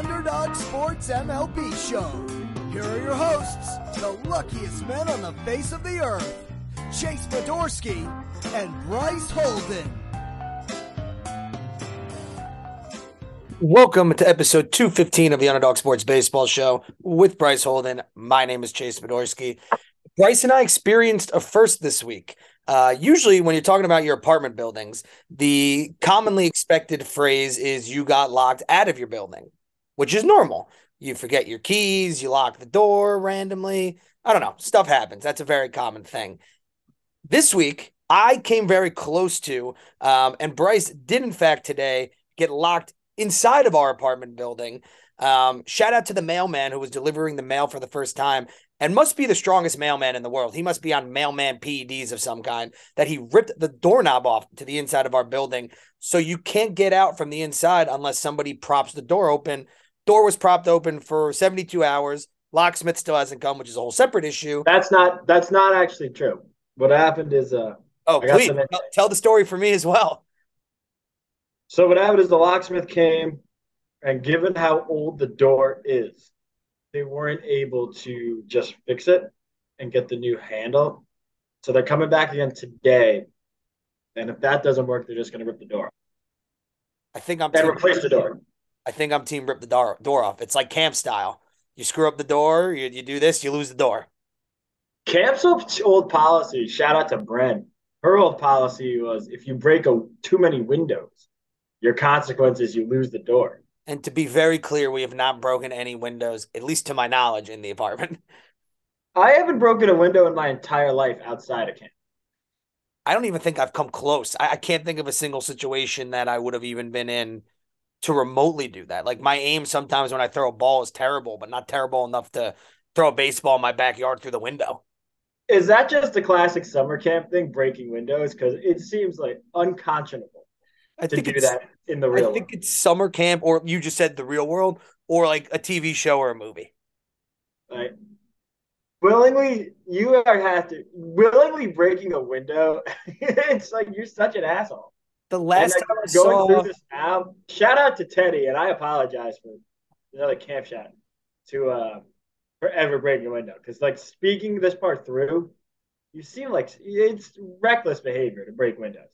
Underdog Sports MLB Show. Here are your hosts, the luckiest men on the face of the earth, Chase Fedorsky and Bryce Holden. Welcome to episode 215 of the Underdog Sports Baseball Show with Bryce Holden. My name is Chase Fedorsky. Bryce and I experienced a first this week. Uh, usually, when you're talking about your apartment buildings, the commonly expected phrase is you got locked out of your building, which is normal. You forget your keys, you lock the door randomly. I don't know. Stuff happens. That's a very common thing. This week, I came very close to, um, and Bryce did, in fact, today get locked inside of our apartment building. Um, shout out to the mailman who was delivering the mail for the first time and must be the strongest mailman in the world. He must be on mailman PEDs of some kind that he ripped the doorknob off to the inside of our building. So you can't get out from the inside unless somebody props the door open. Door was propped open for 72 hours. Locksmith still hasn't come, which is a whole separate issue. That's not that's not actually true. What happened is uh Oh, please some- tell, the story for me as well. so what happened is the locksmith came and given how old the door is, they weren't able to just fix it and get the new handle. So they're coming back again today. And if that doesn't work, they're just gonna rip the door I think I'm and team, replace the door. I think I'm team rip the door, door off. It's like camp style. You screw up the door, you, you do this, you lose the door. Camp's old policy, shout out to Bren. Her old policy was if you break a, too many windows, your consequence is you lose the door. And to be very clear, we have not broken any windows, at least to my knowledge, in the apartment. I haven't broken a window in my entire life outside of camp. I don't even think I've come close. I, I can't think of a single situation that I would have even been in to remotely do that. Like my aim sometimes when I throw a ball is terrible, but not terrible enough to throw a baseball in my backyard through the window. Is that just a classic summer camp thing, breaking windows? Because it seems like unconscionable I to think do that in the real. I real think it's summer camp, or you just said the real world, or like a TV show or a movie. Right. willingly, you are have to willingly breaking a window. it's like you're such an asshole. The last time I going saw, through this now, shout out to Teddy, and I apologize for another camp shot to uh for ever breaking a window. Because like speaking this part through, you seem like it's reckless behavior to break windows.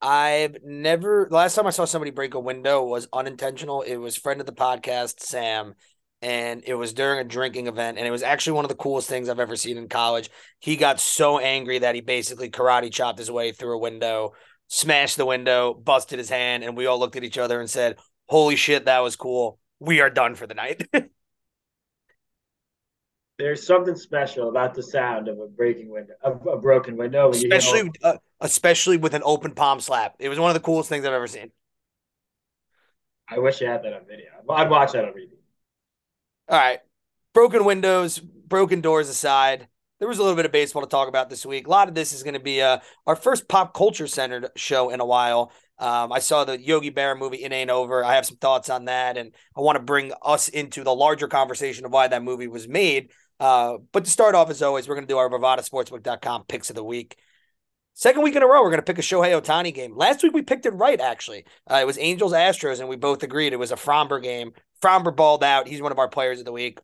I've never. The last time I saw somebody break a window was unintentional. It was friend of the podcast, Sam, and it was during a drinking event, and it was actually one of the coolest things I've ever seen in college. He got so angry that he basically karate chopped his way through a window, smashed the window, busted his hand, and we all looked at each other and said, "Holy shit, that was cool. We are done for the night." There's something special about the sound of a breaking window, of a broken window. when you hear- especially, uh, especially with an open palm slap. It was one of the coolest things I've ever seen. I wish I had that on video. I'd watch that on repeat. All right. Broken windows, broken doors aside, there was a little bit of baseball to talk about this week. A lot of this is going to be uh, our first pop culture centered show in a while. Um, I saw the Yogi Berra movie, It Ain't Over. I have some thoughts on that, and I want to bring us into the larger conversation of why that movie was made. Uh, but to start off, as always, we're going to do our BovadaSportsbook.com picks of the week. Second week in a row, we're going to pick a Shohei Ohtani game. Last week, we picked it right, actually. Uh, it was Angels Astros, and we both agreed it was a Framber game. Framber balled out. He's one of our players of the week.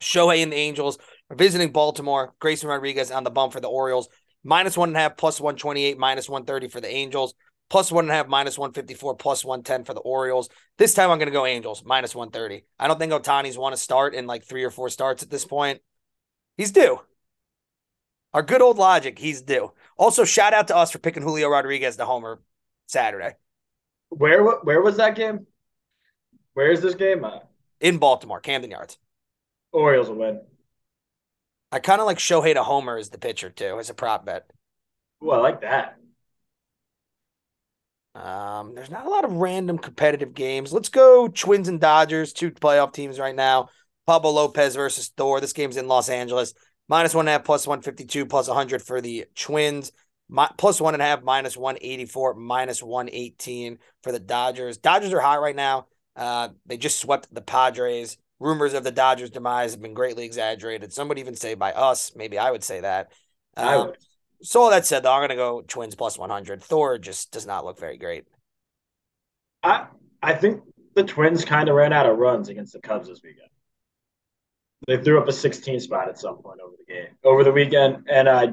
Shohei and the Angels visiting Baltimore. Grayson Rodriguez on the bump for the Orioles. Minus one and a half, plus 128, minus 130 for the Angels. Plus one and a half, minus 154, plus 110 for the Orioles. This time I'm going to go Angels, minus 130. I don't think Ohtani's won a start in like three or four starts at this point. He's due. Our good old logic, he's due. Also, shout out to us for picking Julio Rodriguez to homer Saturday Where where was that game? Where is this game? Uh, in Baltimore, Camden Yards. Orioles will win. I kind of like Shohei to homer as the pitcher too, as a prop bet. Ooh, I like that. Um, there's not a lot of random competitive games. Let's go Twins and Dodgers, two playoff teams right now. Pablo Lopez versus Thor. This game's in Los Angeles. Minus one and a half, plus 152, plus 100 for the Twins. My, plus one and a half, minus 184, minus 118 for the Dodgers. Dodgers are hot right now. Uh, they just swept the Padres. Rumors of the Dodgers' demise have been greatly exaggerated. Some would even say by us. Maybe I would say that. Um, so all that said, though, I'm going to go Twins plus 100. Thor just does not look very great. I I think the Twins kind of ran out of runs against the Cubs this weekend. They threw up a 16 spot at some point over the game over the weekend, and I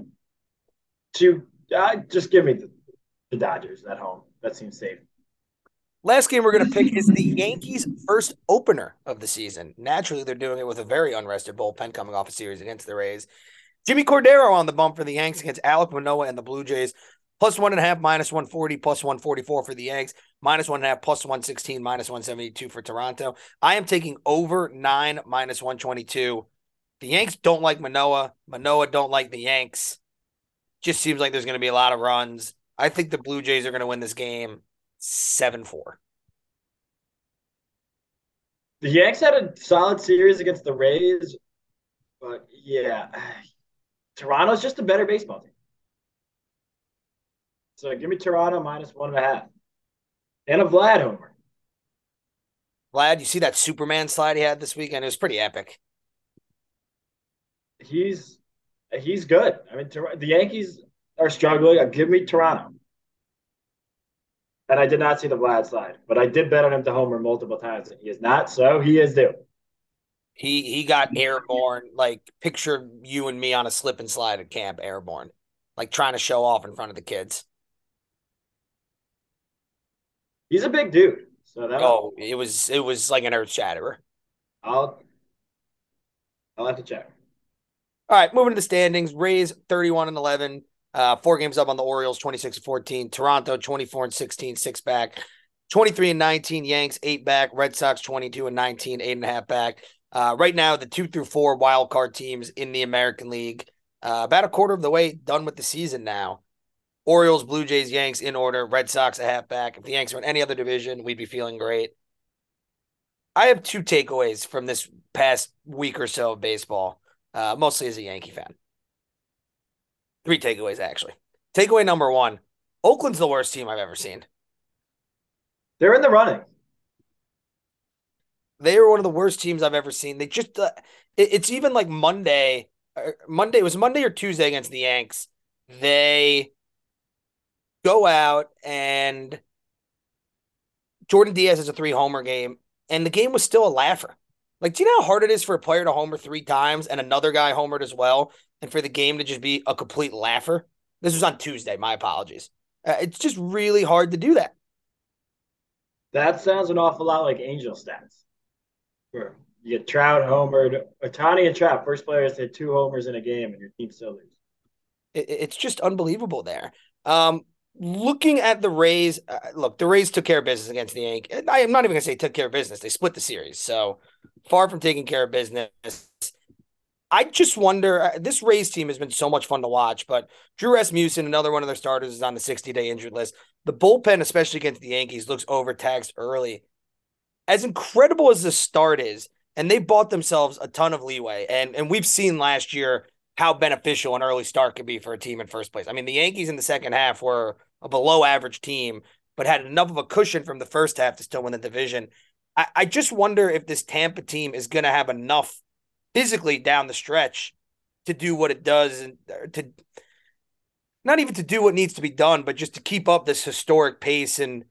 to uh, just give me the, the Dodgers at home. That seems safe. Last game we're going to pick is the Yankees' first opener of the season. Naturally, they're doing it with a very unrested bullpen coming off a series against the Rays. Jimmy Cordero on the bump for the Yanks against Alek Manoah and the Blue Jays. Plus one and a half, minus 140, plus 144 for the Yanks, minus one and a half, plus 116, minus 172 for Toronto. I am taking over nine, minus 122. The Yanks don't like Manoah. Manoah don't like the Yanks. Just seems like there's going to be a lot of runs. I think the Blue Jays are going to win this game 7 4. The Yanks had a solid series against the Rays, but yeah, Toronto's just a better baseball team. So give me Toronto minus one and a half, and a Vlad homer. Vlad, you see that Superman slide he had this weekend? It was pretty epic. He's he's good. I mean, the Yankees are struggling. Give me Toronto. And I did not see the Vlad slide, but I did bet on him to homer multiple times, and he is not. So he is due. He he got airborne, like picture you and me on a slip and slide at camp, airborne, like trying to show off in front of the kids. He's a big dude. So that Oh, it was it was like an earth shatterer. I'll I'll have to check. All right, moving to the standings. Rays 31 and 11. Uh, four games up on the Orioles, 26 and 14. Toronto 24 and 16, six back. 23 and 19. Yanks, eight back. Red Sox 22 and 19, eight and a half back. Uh, right now, the two through four wild card teams in the American League, uh, about a quarter of the way done with the season now. Orioles, Blue Jays, Yanks in order. Red Sox a half back. If the Yanks were in any other division, we'd be feeling great. I have two takeaways from this past week or so of baseball, uh, mostly as a Yankee fan. Three takeaways, actually. Takeaway number one Oakland's the worst team I've ever seen. They're in the running. They are one of the worst teams I've ever seen. They just, uh, it- it's even like Monday, or Monday, was Monday or Tuesday against the Yanks. They go out and Jordan Diaz has a three homer game, and the game was still a laugher. Like, do you know how hard it is for a player to homer three times and another guy homered as well, and for the game to just be a complete laugher? This was on Tuesday. My apologies. Uh, it's just really hard to do that. That sounds an awful lot like Angel stats. You get Trout homered, Ohtani and Trout, first players to hit two homers in a game, and your team still loses. It, it's just unbelievable there. Um, looking at the Rays, uh, look, the Rays took care of business against the Yankees. I am not even going to say took care of business. They split the series. So far from taking care of business. I just wonder. Uh, this Rays team has been so much fun to watch, but Drew Rasmussen, another one of their starters, is on the 60 day injured list. The bullpen, especially against the Yankees, looks overtaxed early. As incredible as the start is, and they bought themselves a ton of leeway, and and we've seen last year how beneficial an early start could be for a team in first place. I mean, the Yankees in the second half were a below average team, but had enough of a cushion from the first half to still win the division. I, I just wonder if this Tampa team is going to have enough physically down the stretch to do what it does and uh, to not even to do what needs to be done, but just to keep up this historic pace and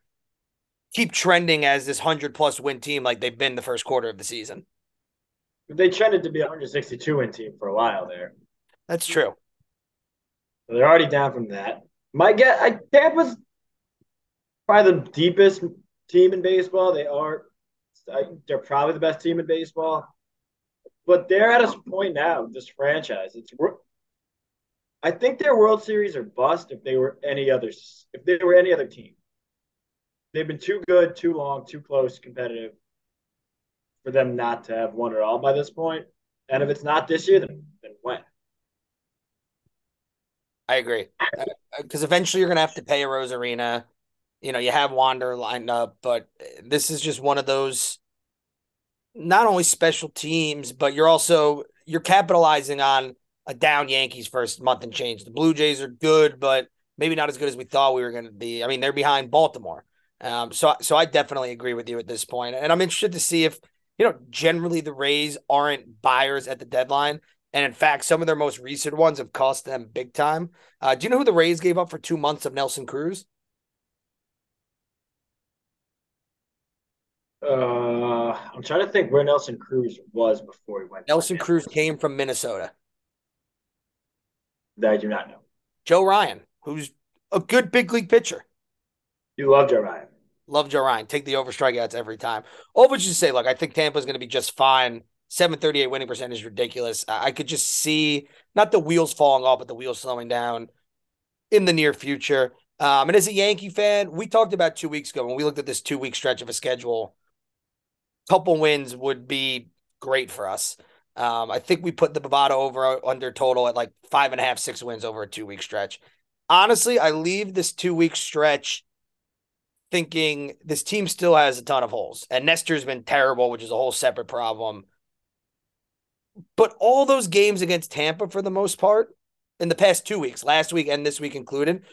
keep trending as this 100 plus win team like they've been the first quarter of the season. They trended to be a 162 win team for a while there. That's true. So they're already down from that. My guess, I, Tampa's probably the deepest team in baseball. They are, they're probably the best team in baseball. But they're at a point now, this franchise. It's, I think their World Series are bust if they were any other, if they were any other team. They've been too good, too long, too close, competitive for them not to have won at all by this point. And if it's not this year, then, then when? I agree. Uh, because eventually you're going to have to pay a Arozarena. You know, you have Wander lined up, but this is just one of those not only special teams, but you're also you're capitalizing on a down Yankees first month and change. The Blue Jays are good, but maybe not as good as we thought we were going to be. I mean, they're behind Baltimore. Um, so so I definitely agree with you at this point, and I'm interested to see if you know generally the Rays aren't buyers at the deadline, and in fact, some of their most recent ones have cost them big time. Uh, do you know who the Rays gave up for two months of Nelson Cruz? Uh, I'm trying to think where Nelson Cruz was before he went. Nelson Cruz came from Minnesota. That I do not know. Joe Ryan, who's a good big league pitcher. You love Joe Ryan. Love Joe Ryan. Take the over strikeouts every time. All but you say, look, I think Tampa's going to be just fine. 738 winning percentage is ridiculous. I could just see not the wheels falling off, but the wheels slowing down in the near future. Um, and as a Yankee fan, we talked about two weeks ago when we looked at this two week stretch of a schedule. Couple wins would be great for us. Um, I think we put the Bovada over under total at like five and a half, six wins over a two week stretch. Honestly, I leave this two week stretch thinking this team still has a ton of holes. And Nestor's been terrible, which is a whole separate problem. But all those games against Tampa, for the most part, in the past two weeks, last week and this week included,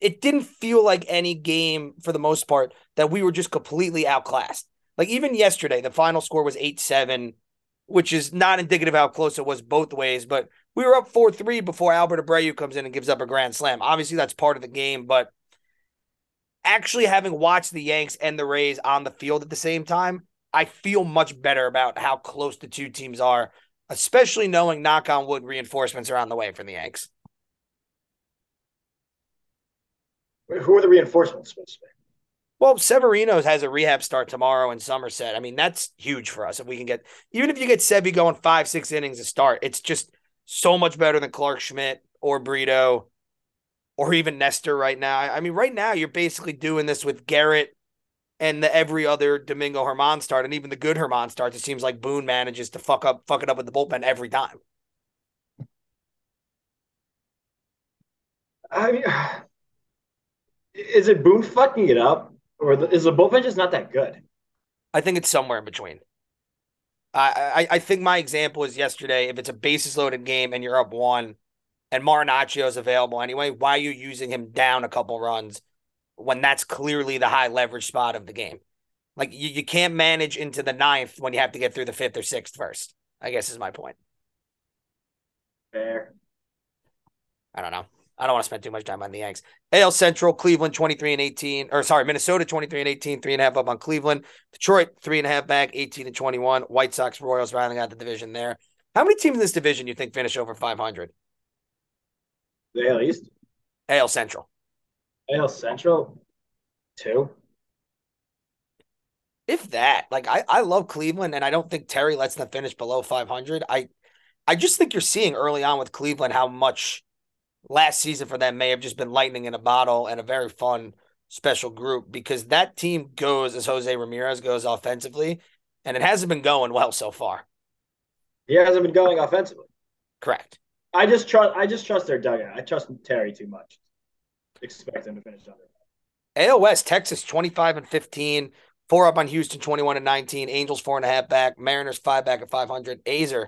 it didn't feel like any game for the most part that we were just completely outclassed. Like even yesterday, the final score was 8 7, which is not indicative how close it was both ways. But we were up 4 3 before Albert Abreu comes in and gives up a grand slam. Obviously, that's part of the game, but actually having watched the Yanks and the Rays on the field at the same time, I feel much better about how close the two teams are, especially knowing knock on wood reinforcements are on the way for the Yanks. Who are the reinforcements supposed to be? Well, Severino has a rehab start tomorrow in Somerset. I mean, that's huge for us if we can get even if you get Sebi going five, six innings to start, it's just so much better than Clarke Schmidt or Brito or even Nestor right now. I mean, right now you're basically doing this with Garrett and the every other Domingo Germán start, and even the good Germán starts. It seems like Boone manages to fuck up, fuck it up with the bullpen every time. I mean, is it Boone fucking it up, or the, is the bullpen just not that good? I think it's somewhere in between. I, I I think my example is yesterday. If it's a bases loaded game and you're up one, and Marinaccio is available anyway, why are you using him down a couple runs when that's clearly the high leverage spot of the game? Like you, you can't manage into the ninth when you have to get through the fifth or sixth first. I guess is my point. Fair. I don't know. I don't want to spend too much time on the Yanks. AL Central, Cleveland 23 and 18, or sorry, Minnesota 23 and 18, three and a half up on Cleveland. Detroit, three and a half back, 18 and 21. White Sox, Royals rounding out the division there. How many teams in this division you think finish over 500? The AL East? AL Central. AL Central? Two. If that, like I, I love Cleveland and I don't think Terry lets them finish below 500. I I just think you're seeing early on with Cleveland how much last season for them may have just been lightning in a bottle and a very fun special group because that team goes as Jose Ramirez goes offensively, and it hasn't been going well so far. He hasn't been going offensively. Correct. I just trust. I just trust their dugout. I trust Terry too much. Expect him to finish under. AL Texas, twenty-five and fifteen. Four up on Houston, twenty-one and nineteen. Angels four and a half back. Mariners five back at five hundred. Azer.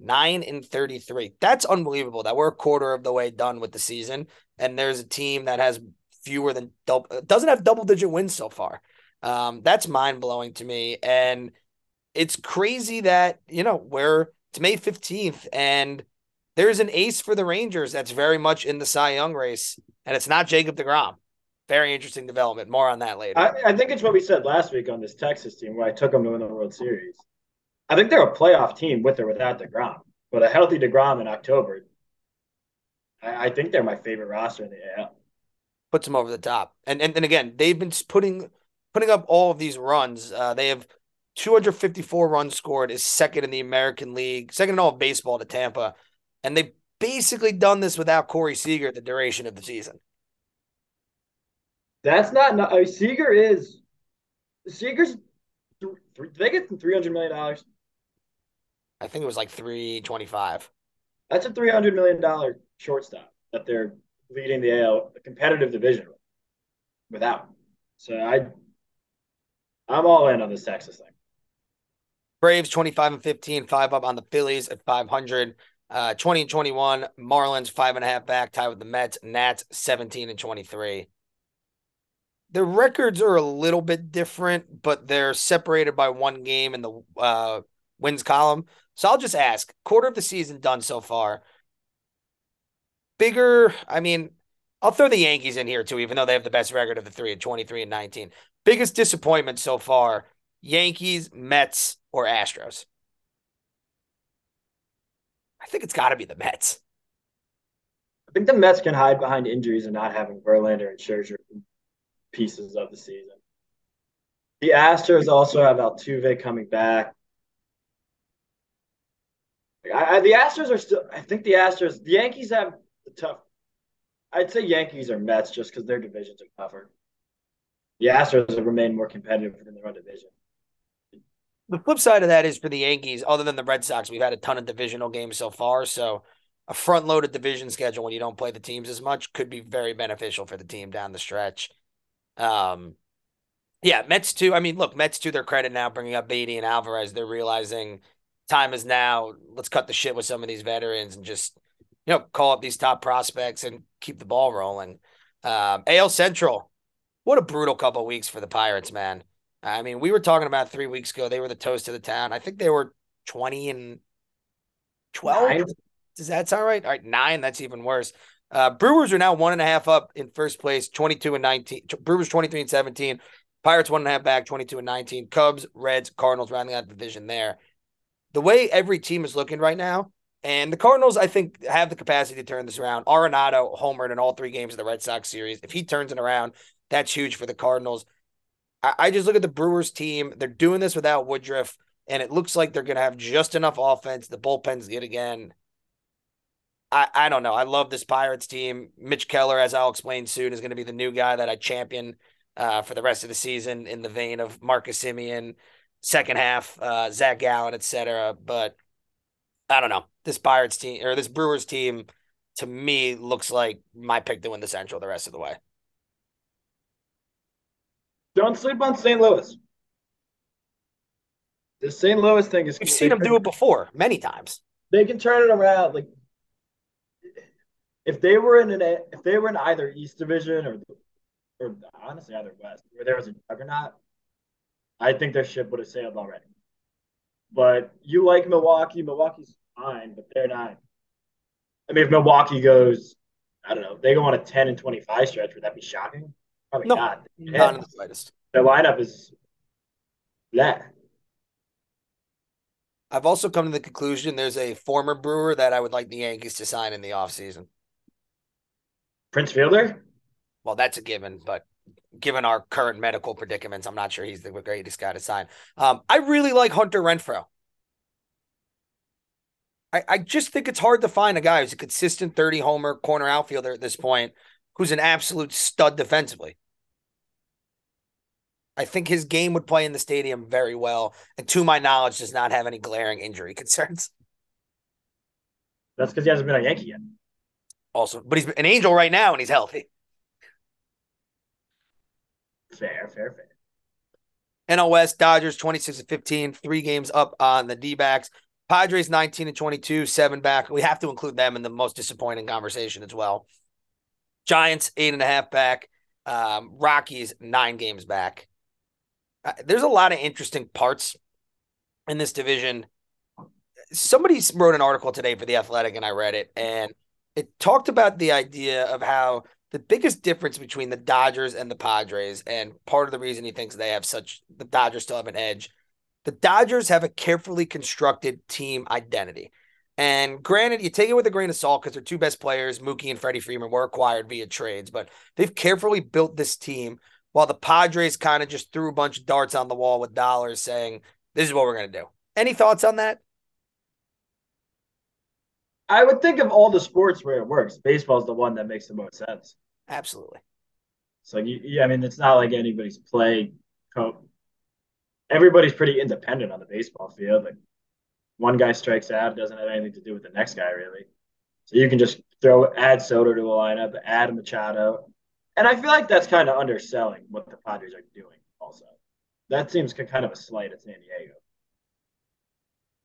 9 and 33. That's unbelievable that we're a quarter of the way done with the season and there's a team that has fewer than double doesn't have double digit wins so far. Um, that's mind blowing to me and it's crazy that, you know, we're it's May 15th and there's an ace for the Rangers that's very much in the Cy Young race and it's not Jacob DeGrom very interesting development. More on that later. I, I, think it's what we said last week on this Texas team where I took them to win the World Series. I think they're a playoff team with or without DeGrom, but a healthy DeGrom in October, I, I think they're my favorite roster in the AL. Puts them over the top, and and, and again, they've been putting putting up all of these runs. Uh, they have 254 runs scored, is second in the American League, second in all of baseball to Tampa and they've basically done this without Corey Seager the duration of the season. That's not. not uh, Seager is Seager's. Th- th- they get three hundred million dollars. I think it was like three twenty five. That's a three hundred million dollar shortstop that they're leading the AL, the competitive division without. So I, I'm all in on this Texas thing. Braves 25 and 15, five up on the Phillies at 500. Uh, 20 and 21, Marlins five and a half back, tied with the Mets. Nats 17 and 23. The records are a little bit different, but they're separated by one game in the uh, wins column. So I'll just ask quarter of the season done so far. Bigger, I mean, I'll throw the Yankees in here too, even though they have the best record of the three at 23 and 19. Biggest disappointment so far Yankees, Mets, or Astros? I think it's got to be the Mets. I think the Mets can hide behind injuries and not having Verlander and Scherzer pieces of the season. The Astros also have Altuve coming back. I, I, the Astros are still. I think the Astros. The Yankees have the tough. I'd say Yankees or Mets just because their divisions are tougher. The Astros have remained more competitive within their own division. The flip side of that is for the Yankees, other than the Red Sox, we've had a ton of divisional games so far. So a front loaded division schedule when you don't play the teams as much could be very beneficial for the team down the stretch. Um, yeah, Mets too. I mean, look, Mets to their credit now, bringing up Baty and Alvarez, they're realizing time is now. Let's cut the shit with some of these veterans and just you know call up these top prospects and keep the ball rolling. Um, AL Central, what a brutal couple weeks for the Pirates, man. I mean, we were talking about three weeks ago. They were the toast of the town. I think they were twenty and twelve. Does that sound right? All right, nine. That's even worse. Uh, Brewers are now one and a half up in first place, 22 and 19. Brewers 23 and 17. Pirates one and a half back, 22 and 19. Cubs, Reds, Cardinals rounding out the division there. The way every team is looking right now, and the Cardinals, I think, have the capacity to turn this around. Arenado homered in all three games of the Red Sox series. If he turns it around, that's huge for the Cardinals. I, I just look at the Brewers team. They're doing this without Woodruff, and it looks like they're going to have just enough offense. The bullpen's good again. I, I don't know. I love this Pirates team. Mitch Keller, as I'll explain soon, is going to be the new guy that I champion uh, for the rest of the season in the vein of Marcus Semien, second half, uh, Zach Gallen, etc. But I don't know. This Pirates team or this Brewers team to me looks like my pick to win the Central the rest of the way. Don't sleep on St. Louis. The St. Louis thing is. We've seen them do it before many times. They can turn it around. Like if they were in an if they were in either East Division or or honestly either West, where there was a juggernaut, I think their ship would have sailed already. But you like Milwaukee, Milwaukee's fine, but they're not. I mean, if Milwaukee goes, I don't know, they go on a ten and twenty five stretch, would that be shocking? Probably no, not. Not in the slightest. Their lineup is that. I've also come to the conclusion there's a former Brewer that I would like the Yankees to sign in the offseason. Prince Fielder? Well, that's a given, but given our current medical predicaments, I'm not sure he's the greatest guy to sign. Um, I really like Hunter Renfroe. I, I just think it's hard to find a guy who's a consistent 30 homer corner outfielder at this point who's an absolute stud defensively. I think his game would play in the stadium very well, and to my knowledge, does not have any glaring injury concerns. That's because he hasn't been a Yankee yet. Also, but he's an angel right now and he's healthy. Fair, fair, fair. West Dodgers 26 and 15, three games up on the D backs. Padres 19 and 22, seven back. We have to include them in the most disappointing conversation as well. Giants, eight and a half back. Um, Rockies, nine games back. Uh, there's a lot of interesting parts in this division. Somebody wrote an article today for The Athletic, and I read it. And it talked about the idea of how the biggest difference between the Dodgers and the Padres, and part of the reason he thinks they have such the Dodgers still have an edge. The Dodgers have a carefully constructed team identity. And granted, you take it with a grain of salt because their two best players, Mookie and Freddie Freeman, were acquired via trades, but they've carefully built this team while the Padres kind of just threw a bunch of darts on the wall with dollars saying, this is what we're going to do. Any thoughts on that? I would think of all the sports where it works. Baseball is the one that makes the most sense. Absolutely. So you, yeah, I mean, it's not like anybody's play. Everybody's pretty independent on the baseball field. Like one guy strikes out, doesn't have anything to do with the next guy really. So you can just throw add Soto to a lineup, add Machado, And I feel like that's kind of underselling what the Padres are doing. Also, that seems kind of a slight at San Diego.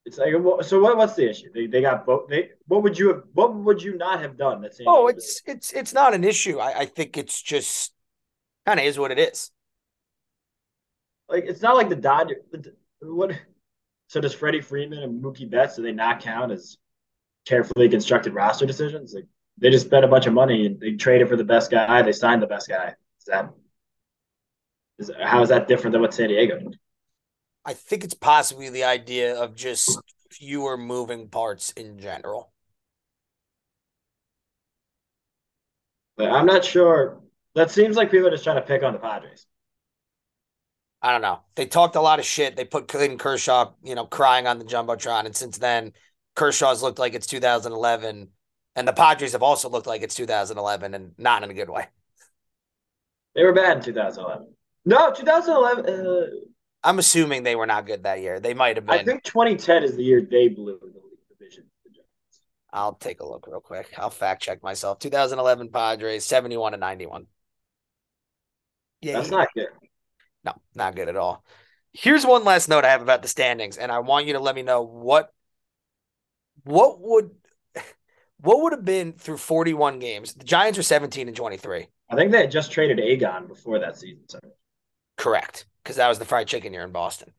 It's like so. What, what's the issue? They, they got both. They what would you have? What would you not have done? That San oh, it's did? it's it's not an issue. I, I think it's just kind of is what it is. Like it's not like the Dodgers. What? So does Freddie Freeman and Mookie Betts do they not count as carefully constructed roster decisions? Like they just spent a bunch of money and they traded for the best guy. They signed the best guy. Is that is how is that different than what San Diego did? I think it's possibly the idea of just fewer moving parts in general. But I'm not sure. That seems like people are just trying to pick on the Padres. I don't know. They talked a lot of shit. They put Clayton Kershaw, you know, crying on the jumbotron, and since then, Kershaw's looked like it's 2011, and the Padres have also looked like it's 2011, and not in a good way. They were bad in 2011. No, 2011. Uh, I'm assuming they were not good that year. They might have been. I think 2010 is the year they blew the division. I'll take a look real quick. I'll fact check myself. 2011 Padres, 71 and 91. Yeah, that's not good. No, not good at all. Here's one last note I have about the standings, and I want you to let me know what what would what would have been through 41 games. The Giants are 17 and 23. I think they had just traded Agon before that season. So. Correct, because that was the fried chicken year in Boston.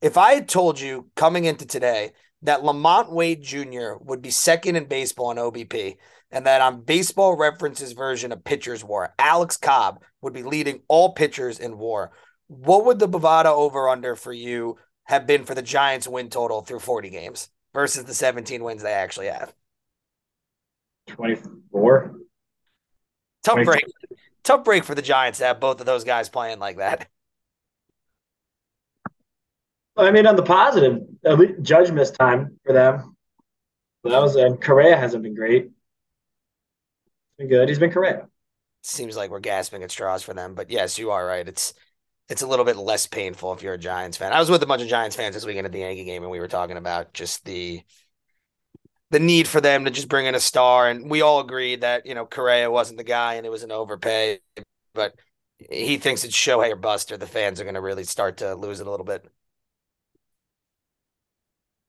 If I had told you coming into today that LaMonte Wade Jr. would be second in baseball in OBP, and that on Baseball References version of Pitchers War, Alex Cobb would be leading all pitchers in WAR, what would the Bovada over under for you have been for the Giants win total through 40 games versus the 17 wins they actually have? 24. Tough 24. break. Tough break for the Giants to have both of those guys playing like that. I mean, on the positive, Judge missed time for them. That was and Correa hasn't been great. Been good. He's been Correa. Seems like we're gasping at straws for them, but yes, you are right. It's it's a little bit less painful if you're a Giants fan. I was with a bunch of Giants fans this weekend at the Yankee game, and we were talking about just the the need for them to just bring in a star, and we all agreed that you know Correa wasn't the guy, and it was an overpay, but he thinks it's Shohei or Buster. The fans are going to really start to lose it a little bit.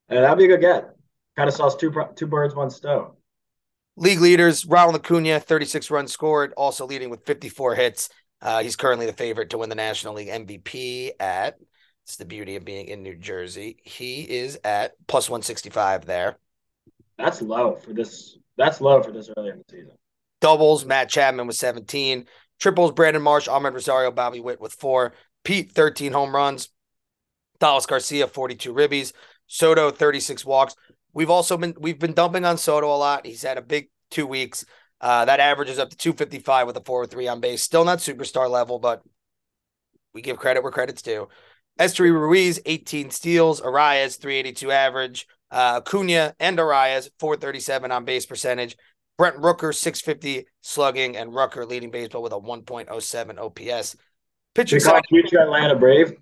And that'd be a good get. Kind of saw two two birds, one stone. League leaders: Ronald Acuna, 36 runs scored, also leading with 54 hits. Uh, he's currently the favorite to win the National League MVP at. It's the beauty of being in New Jersey. He is at plus 165 there. That's low for this. That's low for this early in the season. Doubles: Matt Chapman with 17. Triples: Brandon Marsh, Amed Rosario, Bobby Witt with four. Pete 13 home runs. Adolis Garcia 42 ribbies. Soto 36 walks. We've also been we've been dumping on Soto a lot. He's had a big two weeks. Uh, that averages up to 255 with a 4-3 on base. Still not superstar level, but we give credit where credit's due. Esteury Ruiz, 18 steals. Arraez, 382 average. Uh, Cunha and Arraez, 437 on base percentage. Brent Rooker, 650 slugging, and Rooker leading baseball with a 1.07 OPS. Side. Future Atlanta Brave.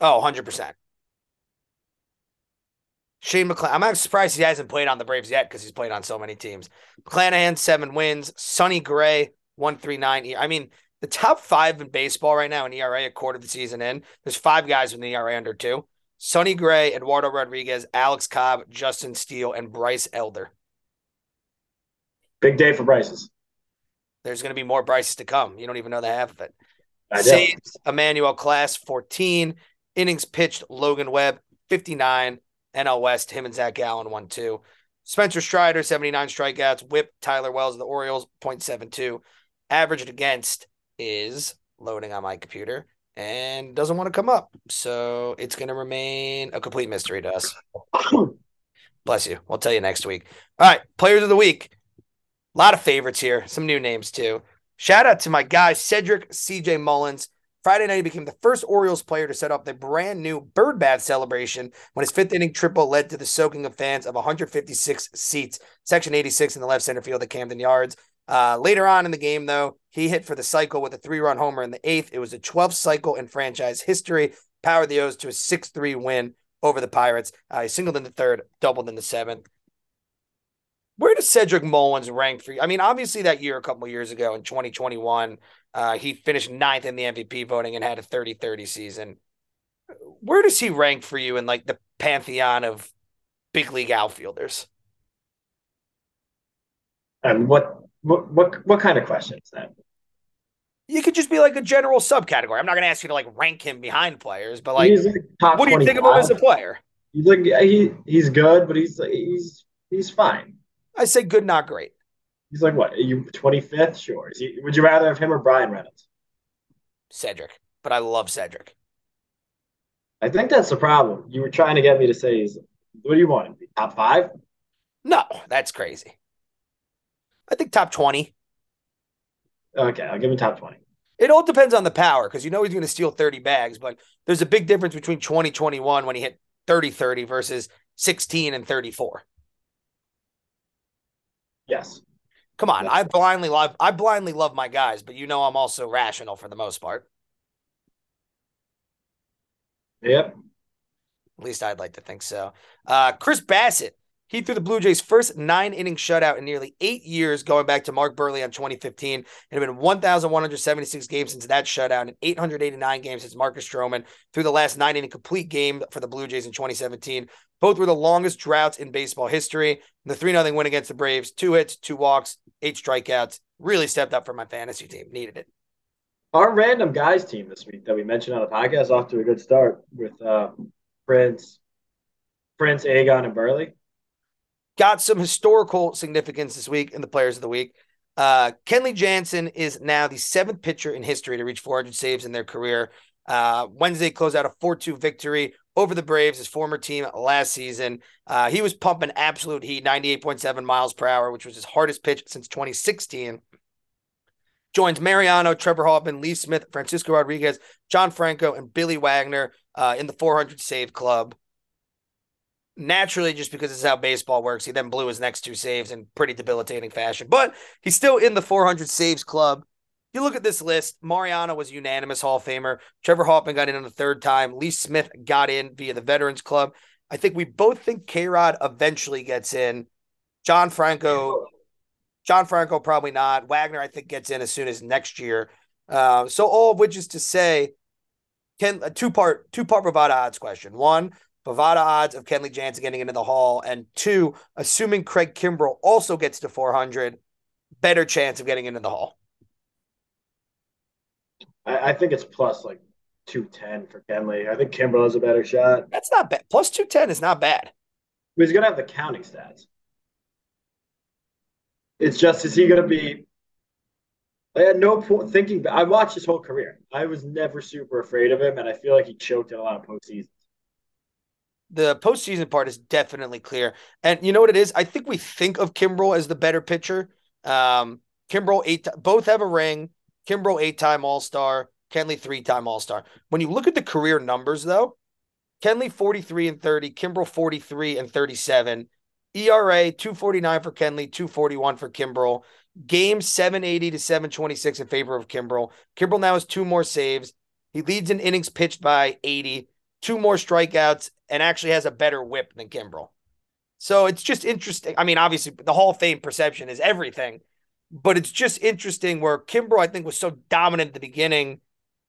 Oh, 100%. Shane McClanahan. I'm not surprised he hasn't played on the Braves yet because he's played on so many teams. McClanahan, seven wins. Sonny Gray, 139. I mean, the top five in baseball right now in ERA, a quarter of the season in, there's five guys with an ERA under two. Sonny Gray, Eduardo Rodriguez, Alex Cobb, Justin Steele, and Bryce Elder. Big day for Bryce's. There's going to be more Bryces to come. You don't even know the half of it. Saves, Emmanuel Clase, 14. Innings pitched, Logan Webb, 59. NL West, him and Zach Gallen, 1 2. Spencer Strider, 79 strikeouts. Whip Tyler Wells of the Orioles, 0.72. Averaged against is loading on my computer and doesn't want to come up. So it's going to remain a complete mystery to us. Bless you. We'll tell you next week. All right. Players of the week. A lot of favorites here. Some new names too. Shout out to my guy, Cedric CJ Mullins. Friday night, he became the first Orioles player to set up the brand new bird bath celebration when his fifth inning triple led to the soaking of fans of 156 seats, section 86 in the left center field at Camden Yards. Uh, later on in the game, though, he hit for the cycle with a three run homer in the eighth. It was a 12th cycle in franchise history, powered the O's to a 6 3 win over the Pirates. Uh, he singled in the third, doubled in the seventh. Where does Cedric Mullins rank for you? I mean, obviously that year a couple years ago in 2021, uh, he finished ninth in the MVP voting and had a 30-30 season. Where does he rank for you in like the pantheon of big league outfielders? And what what what what kind of question is that? You could just be like a general subcategory. I'm not going to ask you to like rank him behind players, but like, like what do you think of him as a player? He's like he he's good, but he's he's he's fine. I say good, not great. He's like what? Are you 25th? Sure. He, would you rather have him or Brian Reynolds? Cedric, but I love Cedric. I think that's the problem. You were trying to get me to say he's what do you want? Top five? No, that's crazy. I think top 20. Okay, I'll give him top 20. It all depends on the power because you know he's going to steal 30 bags, but there's a big difference between 2021 when he hit 30 30 versus 16 and 34. Yes. Come on, I blindly love I blindly love my guys, but you know I'm also rational for the most part. Yep. At least I'd like to think so. Uh, Chris Bassitt, he threw the Blue Jays' first nine inning shutout in nearly eight years, going back to Mark Buehrle on 2015. It had been 1,176 games since that shutout and 889 games since Marcus Stroman threw the last nine inning complete game for the Blue Jays in 2017. Both were the longest droughts in baseball history. The 3 0 win against the Braves, two hits, two walks, eight strikeouts. Really stepped up for my fantasy team. Needed it. Our random guys team this week that we mentioned on the podcast off to a good start with uh, Prince, Prince, Agon, and Buehrle. Got some historical significance this week in the Players of the Week. Uh, Kenley Jansen is now the seventh pitcher in history to reach 400 saves in their career. Uh, Wednesday closed out a 4 2 victory over the Braves, his former team last season. Uh, he was pumping absolute heat, 98.7 miles per hour, which was his hardest pitch since 2016. Joins Mariano, Trevor Hoffman, Lee Smith, Francisco Rodriguez, John Franco, and Billy Wagner uh, in the 400 save club. Naturally, just because it's how baseball works, he then blew his next two saves in pretty debilitating fashion. But he's still in the 400 saves club. You look at this list, Mariano was unanimous Hall of Famer. Trevor Hoffman got in on the third time. Lee Smith got in via the Veterans Club. I think we both think K Rod eventually gets in. John Franco, John Franco probably not. Wagner, I think, gets in as soon as next year. Uh, so all of which is to say, can a two part two part Bovada odds question. One, Bovada odds of Kenley Jansen getting into the Hall, and two, assuming Craig Kimbrel also gets to 400, better chance of getting into the Hall. I, I think it's plus like 210 for Kenley. I think Kimbrel has a better shot. That's not bad. Plus 210 is not bad. He's going to have the counting stats. It's just, is he going to be? I had no point thinking. I watched his whole career. I was never super afraid of him, and I feel like he choked in a lot of postseasons. The postseason part is definitely clear, and you know what it is. I think we think of Kimbrel as the better pitcher. Um, Kimbrel eight, both have a ring. Kimbrel eight time All Star. Kenley three time All Star. When you look at the career numbers, though, Kenley 43 and 30, Kimbrel 43 and 37. ERA 249 for Kenley, 241 for Kimbrel. Game 780 to 726 in favor of Kimbrel. Kimbrel now has two more saves. He leads in innings pitched by 80, two more strikeouts, and actually has a better whip than Kimbrel. So it's just interesting. I mean, obviously, the Hall of Fame perception is everything, but it's just interesting where Kimbrel, I think, was so dominant at the beginning.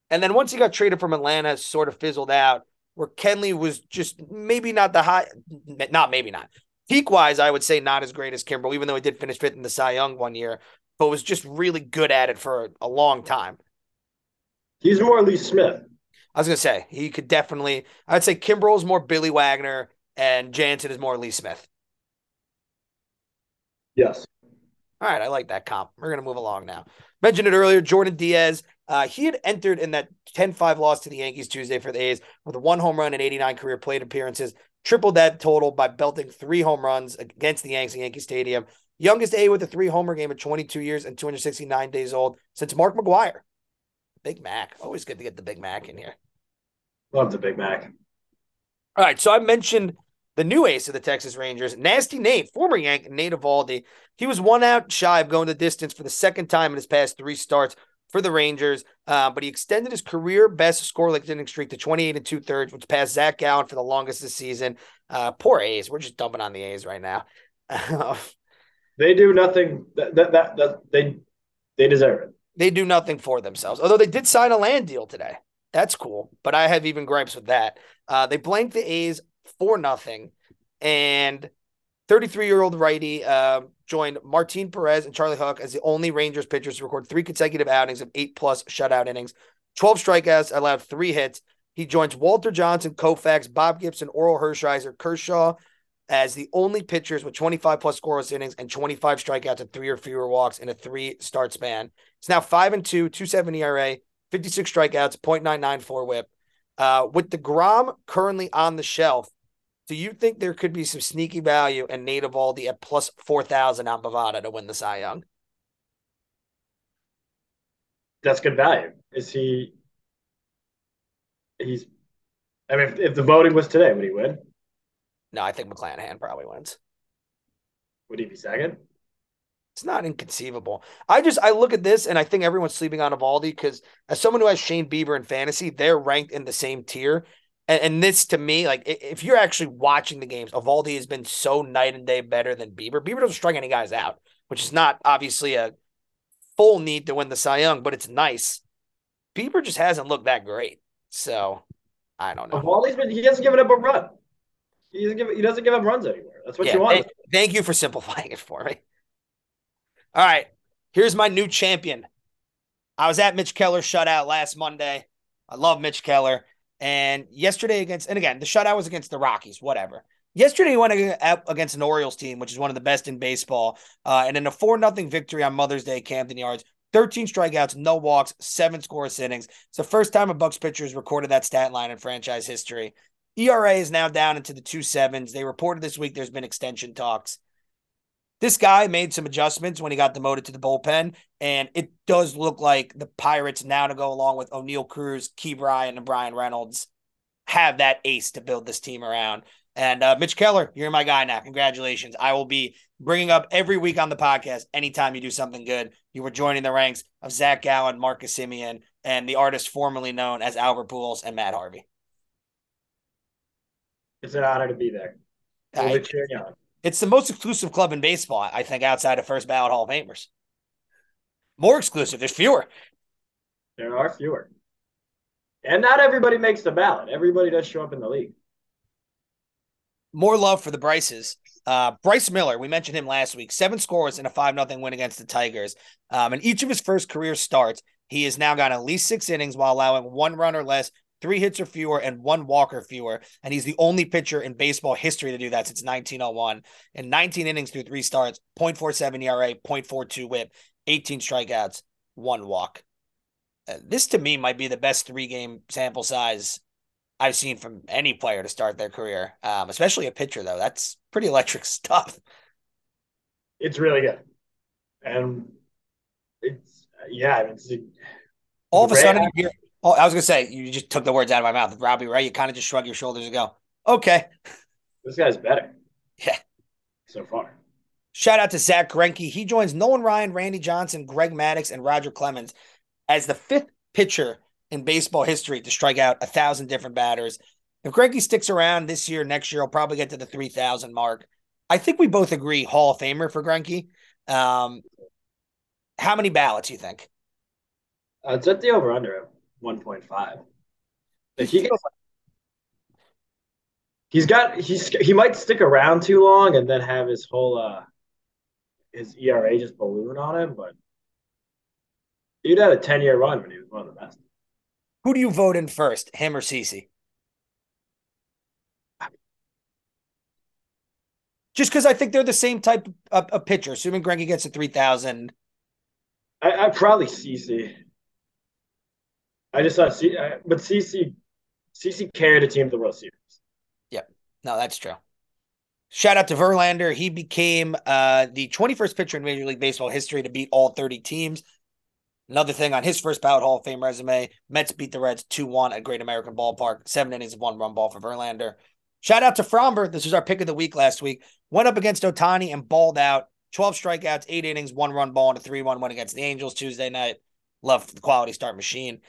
And then once he got traded from Atlanta, sort of fizzled out, where Kenley was just maybe not the high, not maybe not, Peak wise, I would say not as great as Kimbrel, even though he did finish fifth in the Cy Young one year, but was just really good at it for a, a long time. He's more Lee Smith. I was gonna say he could definitely. I'd say Kimbrel is more Billy Wagner and Jansen is more Lee Smith. Yes. All right, I like that comp. We're gonna move along now. Mentioned it earlier. Jordan Diaz. Uh, he had entered in that 10-5 loss to the Yankees Tuesday for the A's with a one home run and 89 career plate appearances tripled that total by belting three home runs against the Yankees in Yankee Stadium. Youngest A with a three homer game at 22 years and 269 days old since Mark McGwire. Big Mac. Always good to get the Big Mac in here. Love the Big Mac. All right. So I mentioned the new ace of the Texas Rangers, Nasty Nate, former Yank, Nate Eovaldi. He was one out shy of going the distance for the second time in his past three starts for the Rangers, uh, but he extended his career best scoreless inning streak to 28 and two thirds, which passed Zach Gallen for the longest this season. Uh, poor A's. We're just dumping on the A's right now. They do nothing. That that, that, that they they deserve it. They do nothing for themselves. Although they did sign a land deal today. That's cool. But I have even gripes with that. Uh, they blanked the A's for nothing. And 33 year old righty uh, joined Martin Perez and Charlie Hough as the only Rangers pitchers to record three consecutive outings of eight plus shutout innings, 12 strikeouts, allowed three hits. He joins Walter Johnson, Koufax, Bob Gibson, Orel Hershiser, Kershaw as the only pitchers with 25 plus scoreless innings and 25 strikeouts and three or fewer walks in a three start span. It's now 5 and 2, 270 ERA, 56 strikeouts, 0.994 whip. Uh, with DeGrom currently on the shelf, do you think there could be some sneaky value in Nate Eovaldi at plus 4,000 on Bovada to win the Cy Young? That's good value. Is he? He's. I mean, if, if the voting was today, would he win? No, I think McClanahan probably wins. Would he be second? It's not inconceivable. I just I look at this and I think everyone's sleeping on Eovaldi because as someone who has Shane Bieber in fantasy, they're ranked in the same tier. And, and, this to me, like if you're actually watching the games, Eovaldi has been so night and day better than Bieber. Bieber doesn't strike any guys out, which is not obviously a full need to win the Cy Young, but it's nice. Bieber just hasn't looked that great. So I don't know. Eovaldi's been he hasn't given up a run. He doesn't give he doesn't give up runs anymore. That's what yeah, you want. Thank, thank you for simplifying it for me. All right. Here's my new champion. I was at Mitch Keller shutout last Monday. I love Mitch Keller. And yesterday against, and again, the shutout was against the Rockies, whatever. Yesterday, he went against an Orioles team, which is one of the best in baseball. Uh, and in a 4 0 victory on Mother's Day, Camden Yards, 13 strikeouts, no walks, seven scoreless innings. It's the first time a Bucs pitcher has recorded that stat line in franchise history. ERA is now down into the two sevens. They reported this week there's been extension talks. This guy made some adjustments when he got demoted to the bullpen, and it does look like the Pirates now to go along with Oneil Cruz, Ke'Bryan, and Bryan Reynolds have that ace to build this team around. And uh, Mitch Keller, you're my guy now. Congratulations. I will be bringing up every week on the podcast anytime you do something good. You were joining the ranks of Zac Gallen, Marcus Semien, and the artist formerly known as Albert Pujols and Matt Harvey. It's an honor to be there. We'll be cheering on. It's the most exclusive club in baseball, I think, outside of first ballot Hall of Famers. More exclusive. There's fewer. There are fewer. And not everybody makes the ballot. Everybody does show up in the league. More love for the Bryces. Uh, Bryce Miller, we mentioned him last week. Seven scores in a 5 0 win against the Tigers. Um, in each of his first career starts, he has now got at least six innings while allowing one run or less three hits or fewer, and one walk or fewer. And he's the only pitcher in baseball history to do that since 1901. In 19 innings through three starts, 0.47 ERA, 0.42 whip, 18 strikeouts, one walk. Uh, this to me might be the best three game sample size I've seen from any player to start their career, um, especially a pitcher, though. That's pretty electric stuff. It's really good. And it's, yeah, it's, all of a sudden, you hear, Oh, I was gonna say you just took the words out of my mouth, Robbie. Right? You kind of just shrug your shoulders and go, "Okay." This guy's better. Yeah. So far. Shout out to Zack Greinke. He joins Nolan Ryan, Randy Johnson, Greg Maddux, and Roger Clemens as the fifth pitcher in baseball history to strike out a thousand different batters. If Greinke sticks around this year, next year, he'll probably get to the three thousand mark. I think we both agree Hall of Famer for Greinke. Um, how many ballots do you think? Uh, it's at the over under 1.5. If he gets, he's got he's he might stick around too long and then have his whole uh his ERA just balloon on him, but he'd had a 10 year run when he was one of the best. Who do you vote in first, him or CC? Just because I think they're the same type of, of pitcher, assuming Greinke gets a 3,000. I, I probably CC. I just thought, C, uh, but CC CC carried a team to the World Series. Yep, no, that's true. Shout out to Verlander. He became uh, the 21st pitcher in Major League Baseball history to beat all 30 teams. Another thing on his first bout Hall of Fame resume, Mets beat the Reds 2 1 at Great American Ballpark. Seven innings of one run ball for Verlander. Shout out to Framber. This was our pick of the week last week. Went up against Ohtani and balled out. 12 strikeouts, eight innings, one run ball, and a 3 1 win against the Angels Tuesday night. Love the quality start machine.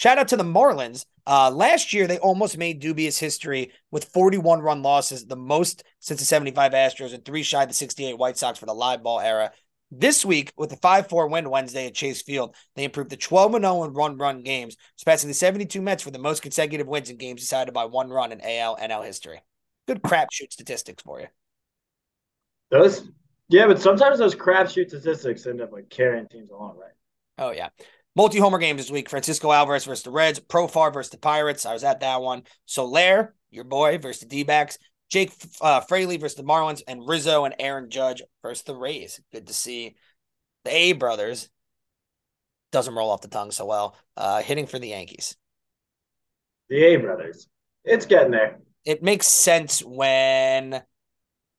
Shout out to the Marlins. Uh, last year, they almost made dubious history with 41 run losses, the most since the 75 Astros, and three shy of the 68 White Sox for the live ball era. This week, with the 5 4 win Wednesday at Chase Field, they improved to 12 0 in run run games, surpassing the 72 Mets for the most consecutive wins in games decided by one run in AL NL history. Good crapshoot statistics for you. Those, yeah, but sometimes those crapshoot statistics end up like carrying teams along, right? Oh, yeah. Multi homer games this week Francisco Alvarez versus the Reds, Profar versus the Pirates. I was at that one. Soler, your boy, versus the D backs. Jake uh, Fraley versus the Marlins, and Rizzo and Aaron Judge versus the Rays. Good to see the A brothers. Doesn't roll off the tongue so well. Uh, hitting for the Yankees. The A brothers. It's getting there. It makes sense when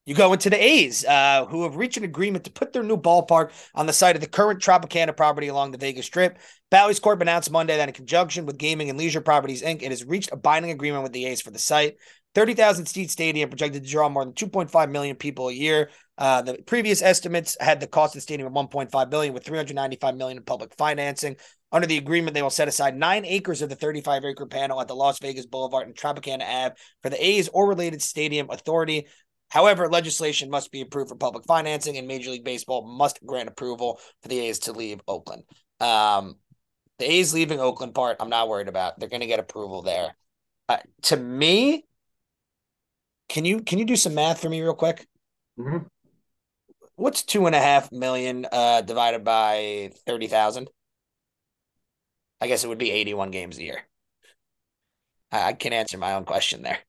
you go into the A's, uh, who have reached an agreement to put their new ballpark on the site of the current Tropicana property along the Vegas Strip. Bally's Corp announced Monday that in conjunction with Gaming and Leisure Properties Inc., it has reached a binding agreement with the A's for the site. 30,000 seat stadium projected to draw more than 2.5 million people a year. Uh, the previous estimates had the cost of the stadium of 1.5 billion with 395 million in public financing. Under the agreement, they will set aside nine acres of the 35 acre panel at the Las Vegas Boulevard and Tropicana Ave for the A's or related stadium authority. However, legislation must be approved for public financing, and Major League Baseball must grant approval for the A's to leave Oakland. Um, the A's leaving Oakland part, I'm not worried about. They're going to get approval there. Uh, to me, can you can you do some math for me real quick? Mm-hmm. What's two and a half million uh, divided by thirty thousand? I guess it would be eighty-one games a year. I, I can answer my own question there.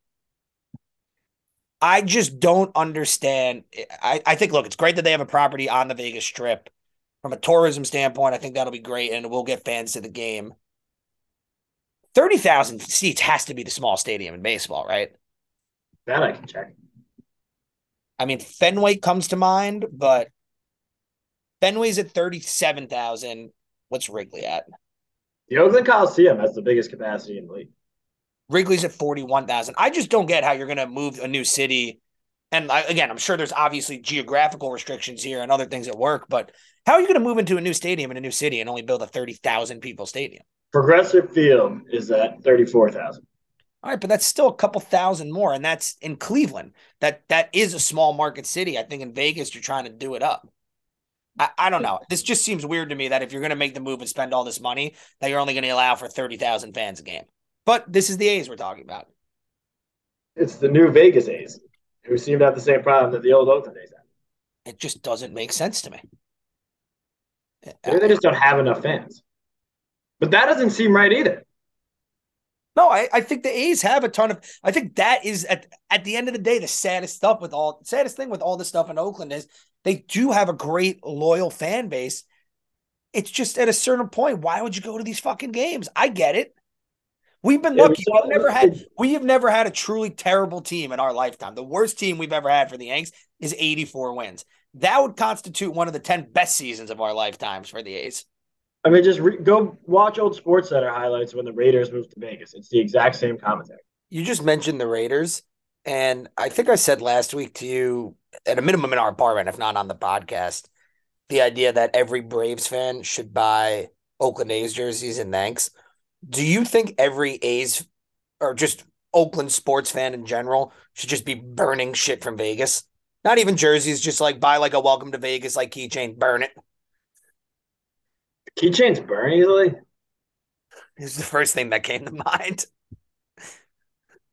I just don't understand. I, I think, look, it's great that they have a property on the Vegas Strip. From a tourism standpoint, I think that'll be great and it will get fans to the game. 30,000 seats has to be the small stadium in baseball, right? That I can check. I mean, Fenway comes to mind, but Fenway's at 37,000. What's Wrigley at? The Oakland Coliseum has the biggest capacity in the league. Wrigley's at 41,000. I just don't get how you're going to move a new city. And I, again, I'm sure there's obviously geographical restrictions here and other things at work, but how are you going to move into a new stadium in a new city and only build a 30,000 people stadium? Progressive Field is at 34,000. All right, but that's still a couple thousand more, and that's in Cleveland. That that is a small market city. I think in Vegas you're trying to do it up. I, I don't know. This just seems weird to me that if you're going to make the move and spend all this money, that you're only going to allow for thirty thousand fans a game. But this is the A's we're talking about. It's the new Vegas A's, who seem to have the same problem that the old Oakland A's had. It just doesn't make sense to me. Maybe they just don't have enough fans. But that doesn't seem right either. No, I, I think the A's have a ton of. I think that is at at the end of the day the saddest stuff with all saddest thing with all this stuff in Oakland is they do have a great loyal fan base. It's just at a certain point, why would you go to these fucking games? I get it. We've been lucky. We've never had we have never had a truly terrible team in our lifetime. The worst team we've ever had for the Yanks is 84 wins. That would constitute one of the 10 best seasons of our lifetimes for the A's. I mean, just re- go watch old Sports Center highlights when the Raiders moved to Vegas. It's the exact same commentary. You just mentioned the Raiders, and I think I said last week to you, at a minimum in our apartment, if not on the podcast, the idea that every Braves fan should buy Oakland A's jerseys and thanks. Do you think every A's or just Oakland sports fan in general should just be burning shit from Vegas? Not even jerseys, just like buy like a welcome to Vegas like keychain, burn it. Keychains burn easily. It's the first thing that came to mind.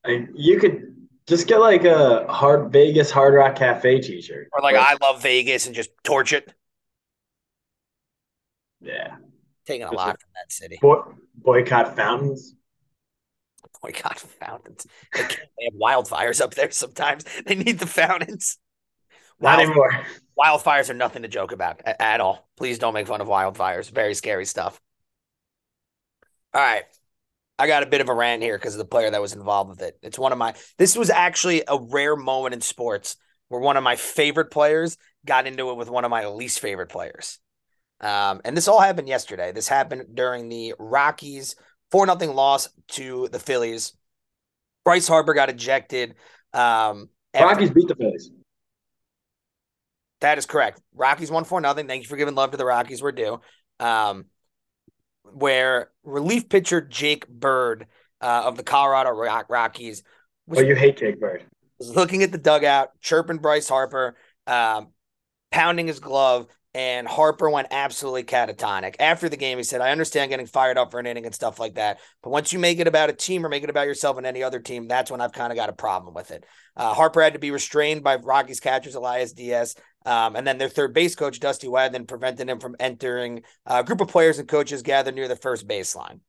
I, you could just get like a hard Vegas Hard Rock Cafe T-shirt, Or like I love Vegas and just torch it. yeah, Taking a lot from that city. Boy, boycott fountains. boycott fountains. They, they have wildfires up there sometimes. They need the fountains. Not anymore. wildfires are nothing to joke about a- at all. Please don't make fun of wildfires. Very scary stuff. All right. I got a bit of a rant here because of the player that was involved with it. It's one of my, this was actually a rare moment in sports where one of my favorite players got into it with one of my least favorite players. Um, and this all happened yesterday. This happened during the Rockies 4 nothing loss to the Phillies. Bryce Harper got ejected. Um, Rockies beat the Phillies. that is correct. Rockies won 4 nothing. Thank you for giving love to the Rockies. We're due. Um, where relief pitcher Jake Bird uh, of the Colorado Rock- Rockies was, Oh, you hate Jake Bird. was looking at the dugout, chirping Bryce Harper, um, pounding his glove, and Harper went absolutely catatonic. After the game, he said, I understand getting fired up for an inning and stuff like that. But once you make it about a team or make it about yourself and any other team, that's when I've kind of got a problem with it. Uh, Harper had to be restrained by Rockies catchers Elias Diaz. Um, and then their third base coach, Dusty Wadden, prevented him from entering a group of players and coaches gathered near the first baseline.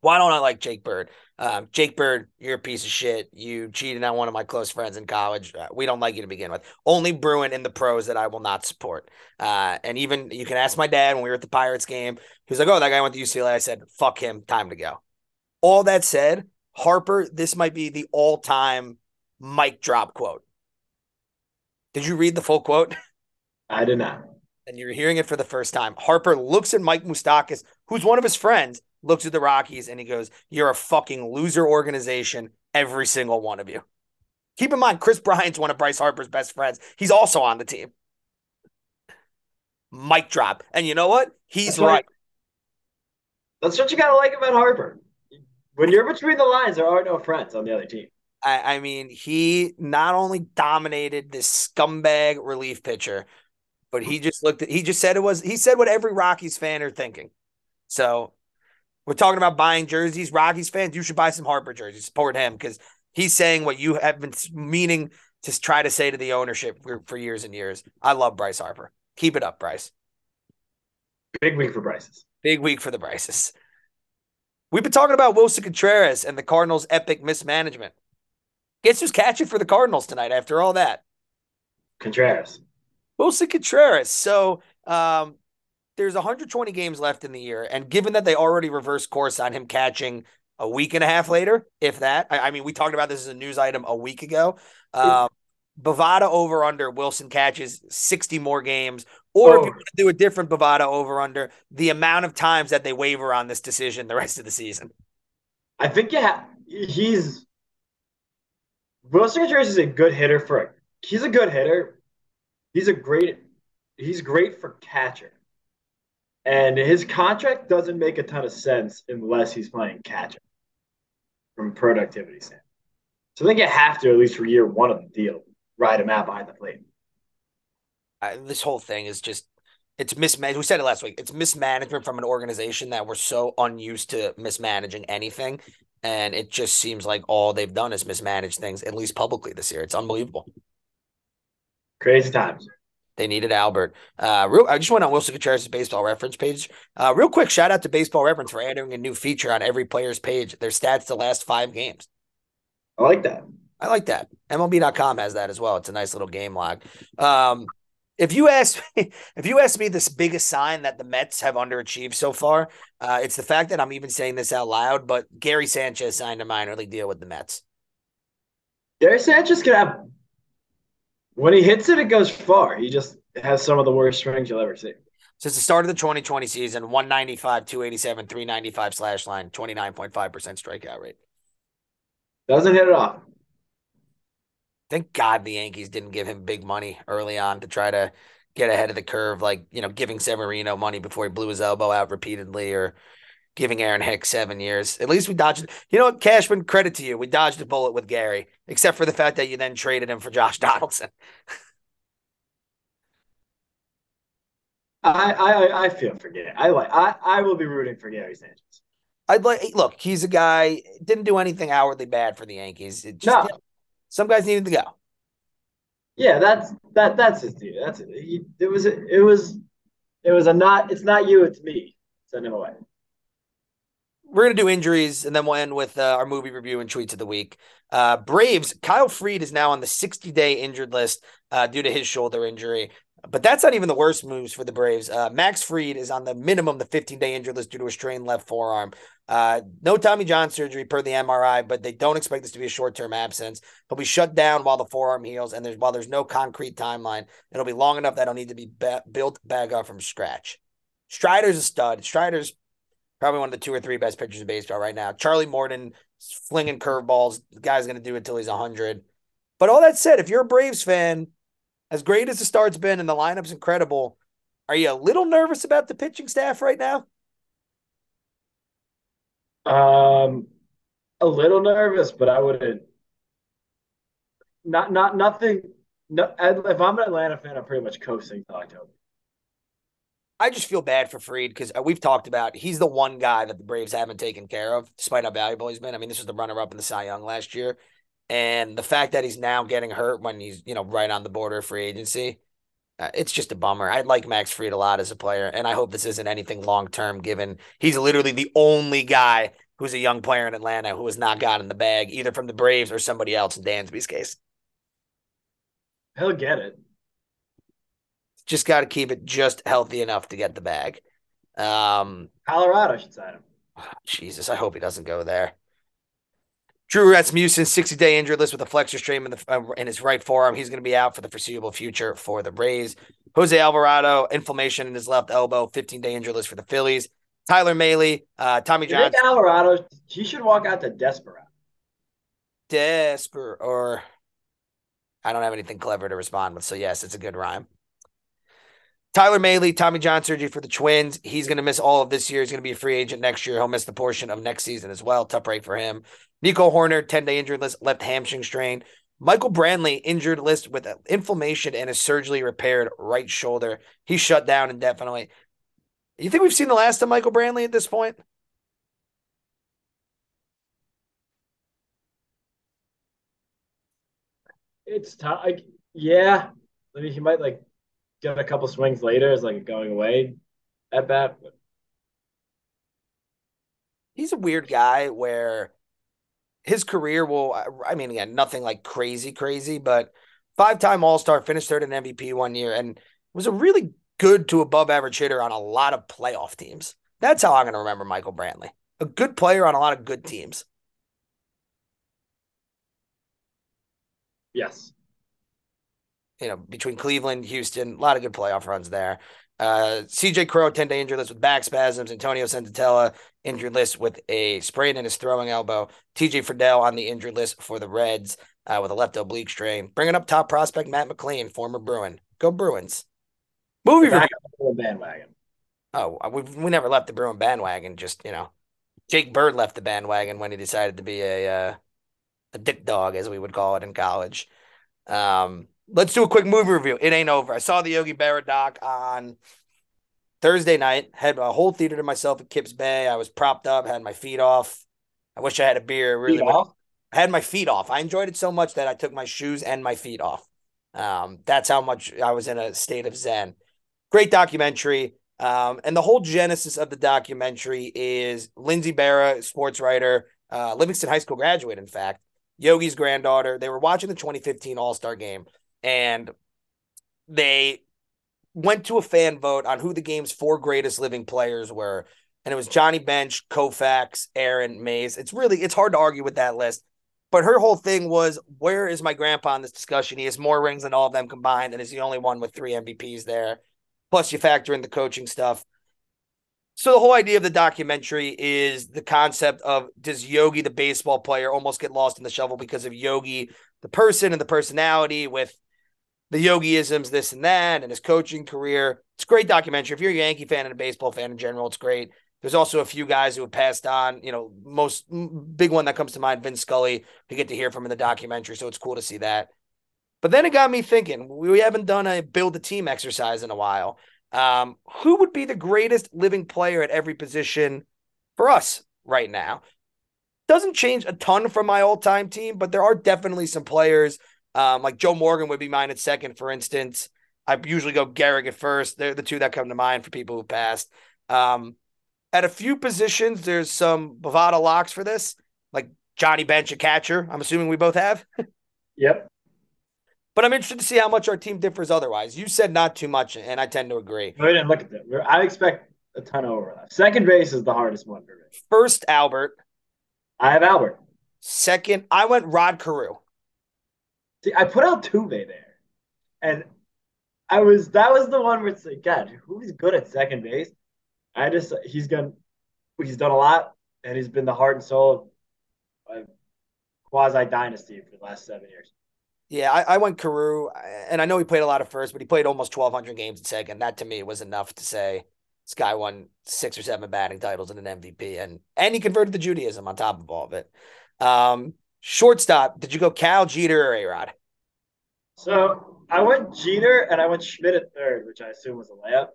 Why don't I like Jake Bird? Um, Jake Bird, you're a piece of shit. You cheated on one of my close friends in college. Uh, we don't like you to begin with. Only Bruin in the pros that I will not support. Uh, and even you can ask my dad when we were at the Pirates game. He was like, "Oh, that guy went to UCLA." I said, "Fuck him. Time to go." All that said, Harper, this might be the all-time mic drop quote. Did you read the full quote? I did not. and you're hearing it for the first time. Harper looks at Mike Moustakas, who's one of his friends, looks at the Rockies, and he goes, You're a fucking loser organization, every single one of you. Keep in mind, Kris Bryant's one of Bryce Harper's best friends. He's also on the team. Mic drop. And you know what? He's That's what- right. That's what you gotta like about Harper. When you're between the lines, there are no friends on the other team. I, I mean, he not only dominated this scumbag relief pitcher, but he just looked at he just said it was he said what every Rockies fan are thinking. So we're talking about buying jerseys. Rockies fans, you should buy some Harper jerseys. Support him because he's saying what you have been meaning to try to say to the ownership for, for years and years. I love Bryce Harper. Keep it up, Bryce. Big week for Bryce's. Big week for the Bryces. We've been talking about Wilson Contreras and the Cardinals' epic mismanagement. Guess who's catching for the Cardinals tonight after all that? Contreras. Wilson Contreras. So um, there's 120 games left in the year. And given that they already reversed course on him catching a week and a half later, if that, I, I mean, we talked about this as a news item a week ago. Um, Bovada over under Wilson catches 60 more games. Or if you Oh. want to do a different Bovada over under, the amount of times that they waver on this decision the rest of the season. I think yeah, he's Wilson Contreras is a good hitter for a he's a good hitter. He's a great he's great for catcher. And his contract doesn't make a ton of sense unless he's playing catcher from a productivity standpoint. So I think you have to, at least for year one of the deal, ride him out behind the plate. uh, this whole thing is just it's mismanaged. We said it last week. It's mismanagement from an organization that we're so unused to mismanaging anything, and it just seems like all they've done is mismanage things, at least publicly this year. It's unbelievable. Crazy times. They needed Albert. Uh, real. I just went on Wilson Contreras' baseball reference page. Uh, real quick, shout out to Baseball Reference for adding a new feature on every player's page. Their stats the last five games. I like that. I like that. MLB.com has that as well. It's a nice little game log. Um, if you ask me, if you ask me this biggest sign that the Mets have underachieved so far, uh, it's the fact that I'm even saying this out loud. But Gary Sanchez signed a minor league deal with the Mets. Gary Sanchez can have when he hits it, it goes far. He just has some of the worst swings you'll ever see. Since the start of the 2020 season, 195, 287, 395 slash line, 29.5% strikeout rate. Doesn't hit it off. Thank God the Yankees didn't give him big money early on to try to get ahead of the curve, like, you know, giving Severino money before he blew his elbow out repeatedly or giving Aaron Hicks seven years. At least we dodged You know what, Cashman, credit to you. We dodged a bullet with Gary, except for the fact that you then traded him for Josh Donaldson. I I I feel for Gary. I like I I will be rooting for Gary Sanchez. I'd like look, he's a guy didn't do anything outwardly bad for the Yankees. It just No. some guys needed to go. Yeah, that's that that's his deal. That's it. He, it was it was it was a not it's not you, it's me. Send him away. We're gonna do injuries, and then we'll end with uh, our movie review and tweets of the week. Uh, Braves. Kyle Freed is now on the 60 day injured list uh, due to his shoulder injury. But that's not even the worst moves for the Braves. Uh, Max Fried is on the minimum the 15 day injured list due to a strained left forearm. Uh, no Tommy John surgery per the MRI, but they don't expect this to be a short term absence. He'll be shut down while the forearm heals, and there's while there's no concrete timeline, it'll be long enough that it'll need to be ba- built back up from scratch. Strider's a stud. Strider's probably one of the two or three best pitchers in baseball right now. Charlie Morton flinging curveballs. The guy's going to do it until he's 100. But all that said, if you're a Braves fan, as great as the start's been and the lineup's incredible, are you a little nervous about the pitching staff right now? Um, a little nervous, but I wouldn't. Not not nothing. No, if I'm an Atlanta fan, I'm pretty much coasting to October. I just feel bad for Fried because uh, we've talked about he's the one guy that the Braves haven't taken care of, despite how valuable he's been. I mean, this was the runner up in the Cy Young last year. And the fact that he's now getting hurt when he's, you know, right on the border of free agency, uh, it's just a bummer. I like Max Fried a lot as a player, and I hope this isn't anything long term, given he's literally the only guy who's a young player in Atlanta who has not gotten the bag, either from the Braves or somebody else in Dansby's case. He'll get it. Just got to keep it just healthy enough to get the bag. Um, Colorado should sign him. Oh, Jesus, I hope he doesn't go there. Drew Rasmussen, 60 day injured list with a flexor strain in, the, uh, in his right forearm. He's going to be out for the foreseeable future for the Rays. Jose Alvarado, inflammation in his left elbow, 15 day injured list for the Phillies. Tyler Mahle, uh, Tommy John. Alvarado, he should walk out to Desperado. Desper, or I don't have anything clever to respond with. So, yes, it's a good rhyme. Tyler Mahle, Tommy John surgery for the Twins. He's going to miss all of this year. He's going to be a free agent next year. He'll miss the portion of next season as well. Tough break for him. Nico Hoerner, 10 day injured list, left hamstring strain. Michael Brantley, injured list with inflammation and a surgically repaired right shoulder. He's shut down indefinitely. You think we've seen the last of Michael Brantley at this point? It's tough. Yeah. I mean, he might like get a couple swings later is like going away at bat. But... He's a weird guy where his career will, I mean, again, nothing like crazy, crazy, but five time All Star, finished third in MVP one year, and was a really good to above average hitter on a lot of playoff teams. That's how I'm going to remember Michael Brantley. A good player on a lot of good teams. Yes you know, between Cleveland, Houston, a lot of good playoff runs there. Uh, CJ Cron, 10 day injured list with back spasms. Antonio Senzatela, injured list with a sprain in his throwing elbow. TJ Friedl on the injured list for the Reds uh, with a left oblique strain. Bringing up top prospect Matt McLain, former Bruin. Go Bruins. Movie back review. bandwagon. Oh, we we never left the Bruin bandwagon. Just you know, Jake Bird left the bandwagon when he decided to be a uh, a dick dog, as we would call it in college. Um, let's do a quick movie review. It ain't over. I saw the Yogi Berra doc on Thursday night. Had a whole theater to myself at Kips Bay. I was propped up, had my feet off. I wish I had a beer. Really, had my feet off. I enjoyed it so much that I took my shoes and my feet off. Um, that's how much I was in a state of zen. Great documentary. Um, and the whole genesis of the documentary is Lindsay Berra, sports writer, uh, Livingston High School graduate, in fact, Yogi's granddaughter. They were watching the 2015 All Star game and they went to a fan vote on who the game's four greatest living players were. And it was Johnny Bench, Koufax, Aaron, Mays. It's really it's hard to argue with that list. But her whole thing was, where is my grandpa in this discussion? He has more rings than all of them combined, and is the only one with three MVPs there. Plus, you factor in the coaching stuff. So the whole idea of the documentary is the concept of does Yogi, the baseball player, almost get lost in the shovel because of Yogi, the person and the personality with the Yogiisms, this and that, and his coaching career. It's a great documentary. If you're a Yankee fan and a baseball fan in general, it's great. There's also a few guys who have passed on. You know, most big one that comes to mind, Vince Scully. We get to hear from in the documentary, so it's cool to see that. But then it got me thinking. We haven't done a build a team exercise in a while. Um, who would be the greatest living player at every position for us right now? Doesn't change a ton from my all time team, but there are definitely some players um, like Joe Morgan would be mine at second, for instance. I usually go Gehrig at first. They're the two that come to mind for people who passed. Um, at a few positions, there's some Bovada locks for this, like Johnny Bench, a catcher. I'm assuming we both have. yep. But I'm interested to see how much our team differs otherwise. You said not too much, and I tend to agree. I didn't look at that. I expect a ton of overlap. Second base is the hardest one for me. First, Albert. I have Albert. Second, I went Rod Carew. See, I put Altuve there, and I was that was the one where it's like, God, who's good at second base? I just he's gone, he's done a lot, and he's been the heart and soul of quasi dynasty for the last seven years. Yeah, I, I went Carew, and I know he played a lot of first, but he played almost twelve hundred games at second. That to me was enough to say This guy won six or seven batting titles and an MVP, and and he converted to Judaism on top of all of it. Um, shortstop, did you go Cal, Jeter, or A Rod? So I went Jeter and I went Schmidt at third, which I assume was a layup.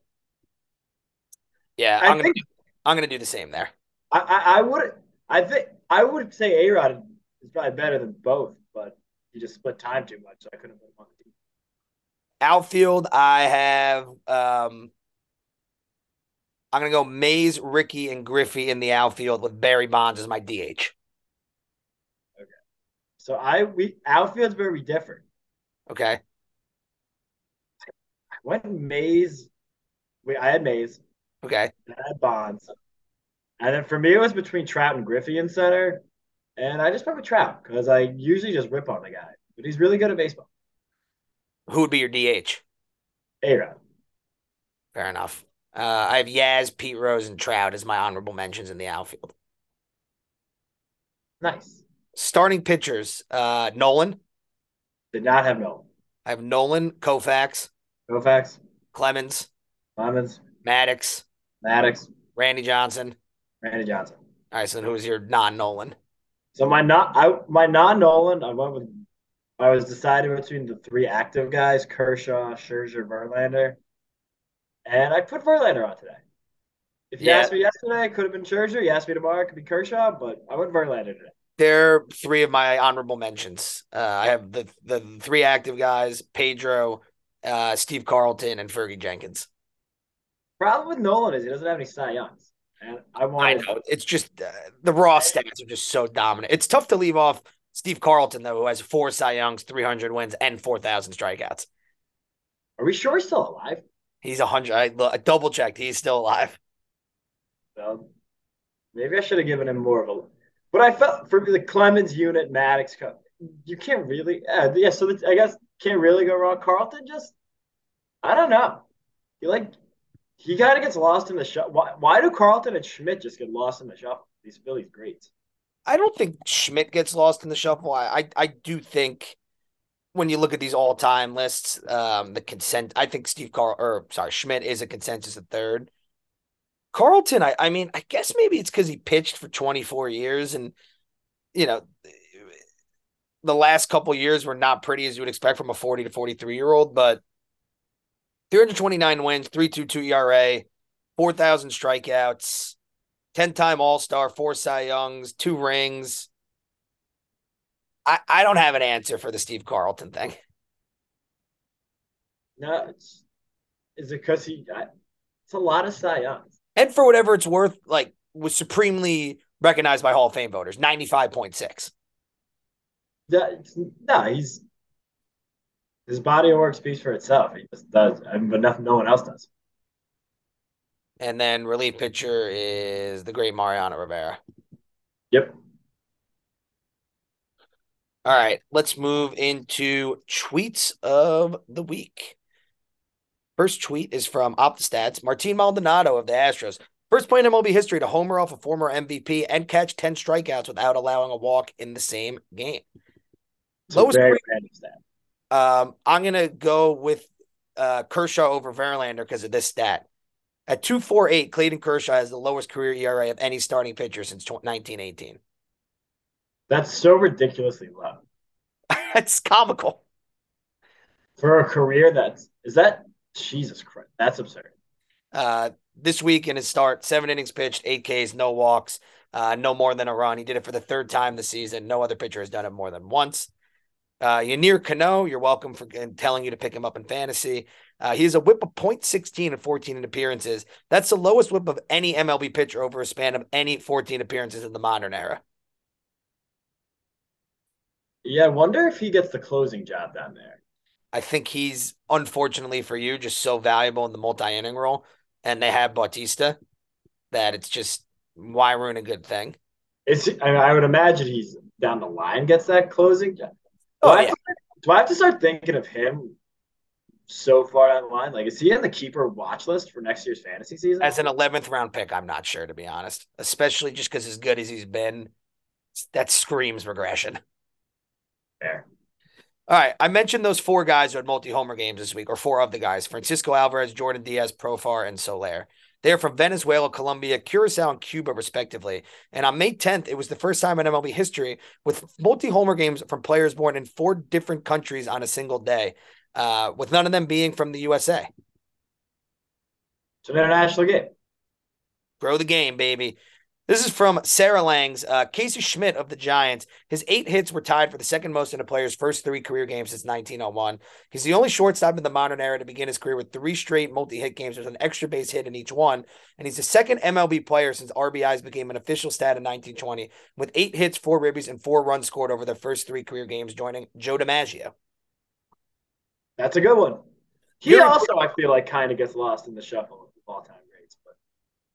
Yeah, I I'm gonna do, I'm gonna do the same there. I, I, I would I think I would say A Rod is probably better than both, but you just split time too much, so I couldn't put him on the team. Outfield, I have um I'm gonna go Mays, Ricky, and Griffey in the outfield with Barry Bonds as my DH. So I we outfield's very different. Okay. I went Mays. We I had Mays. Okay. I had Bonds. And then for me, it was between Trout and Griffey in center. And I just went with Trout because I usually just rip on the guy, but he's really good at baseball. Who would be your DH? A Rod. Fair enough. Uh, I have Yaz, Pete Rose, and Trout as my honorable mentions in the outfield. Nice. Starting pitchers, uh, Nolan. Did not have Nolan. I have Nolan, Koufax, Koufax, Clemens, Clemens, Maddux, Maddux, Randy Johnson. Randy Johnson. All right, so then who's your non-Nolan? So my not I my non Nolan, I went with I was deciding between the three active guys, Kershaw, Scherzer, Verlander. And I put Verlander on today. If you Yeah. asked me yesterday, it could have been Scherzer. You asked me tomorrow, it could be Kershaw, but I went Verlander today. They're three of my honorable mentions. Uh, I have the the three active guys: Pedro, uh, Steve Carlton, and Fergie Jenkins. Problem with Nolan is he doesn't have any Cy Youngs. And I want. I know it's just uh, the raw stats are just so dominant. It's tough to leave off Steve Carlton though, who has four Cy Youngs, three hundred wins, and four thousand strikeouts. Are we sure he's still alive? He's a hundred. I, I double checked. He's still alive. So maybe I should have given him more of a. But I felt for the Clemens unit, Maddux, you can't really. Yeah, yeah so the, I guess can't really go wrong. Carlton just, I don't know. He like he kind of gets lost in the shuffle. Why, why do Carlton and Schmidt just get lost in the shuffle? These Phillies greats. I don't think Schmidt gets lost in the shuffle. I I, I do think when you look at these all time lists, um, the consent. I think Steve Carl or sorry Schmidt is a consensus at third. Carlton, I I mean, I guess maybe it's because he pitched for twenty four years, and you know, the last couple years were not pretty as you would expect from a forty to forty three year old, but. 329 wins, 3.22 ERA, 4,000 strikeouts, 10 time All Star, four Cy Youngs, two rings. I, I don't have an answer for the Steve Carlton thing. No, it's is it because he? It's a lot of Cy Youngs. And for whatever it's worth, like was supremely recognized by Hall of Fame voters, 95.6. That, no, he's his body of work speaks for itself. He just does, I mean, but nothing, no one else does. And then relief pitcher is the great Mariano Rivera. Yep. All right, let's move into tweets of the week. First tweet is from OptaStats. Martin Maldonado of the Astros. First play in MLB history to homer off a former MVP and catch 10 strikeouts without allowing a walk in the same game. It's Lowest very. Um, I'm going to go with uh, Kershaw over Verlander because of this stat. At 248, Clayton Kershaw has the lowest career ERA of any starting pitcher since 1918. That's so ridiculously low That's comical. for a career. That's is that Jesus Christ? That's absurd. Uh, this week in his start, seven innings pitched, eight Ks, no walks, uh, no more than a run. He did it for the third time this season. No other pitcher has done it more than once. Uh, Yennier Cano, you're welcome for telling you to pick him up in fantasy. Uh, he has a whip of .16 and 14 in appearances. That's the lowest whip of any MLB pitcher over a span of any 14 appearances in the modern era. Yeah, I wonder if he gets the closing job down there. I think he's unfortunately for you just so valuable in the multi-inning role, and they have Bautista that it's just why ruin a good thing. It's. I, mean, I would imagine he's down the line gets that closing. Do, Oh, I have yeah. to, do I have to start thinking of him so far down the line? Like, is he on the keeper watch list for next year's fantasy season? As an 11th round pick, I'm not sure to be honest, especially just because as good as he's been, that screams regression. Fair. All right. I mentioned those four guys who had multi homer games this week, or four of the guys Francisco Alvarez, Jordan Diaz, Profar, and Soler. They are from Venezuela, Colombia, Curacao, and Cuba, respectively. And on May 10th, it was the first time in MLB history with multi homer games from players born in four different countries on a single day, uh, with none of them being from the USA. It's an international game. Grow the game, baby. This is from Sarah Langs uh, Casey Schmitt of the Giants. His eight hits were tied for the second most in a player's first three career games since 1901. He's the only shortstop in the modern era to begin his career with three straight multi hit games with an extra base hit in each one. And he's the second MLB player since RBIs became an official stat in 1920, with eight hits, four ribbies, and four runs scored over their first three career games, joining Joe DiMaggio. That's a good one. He You're- also, I feel like, kind of gets lost in the shuffle of all time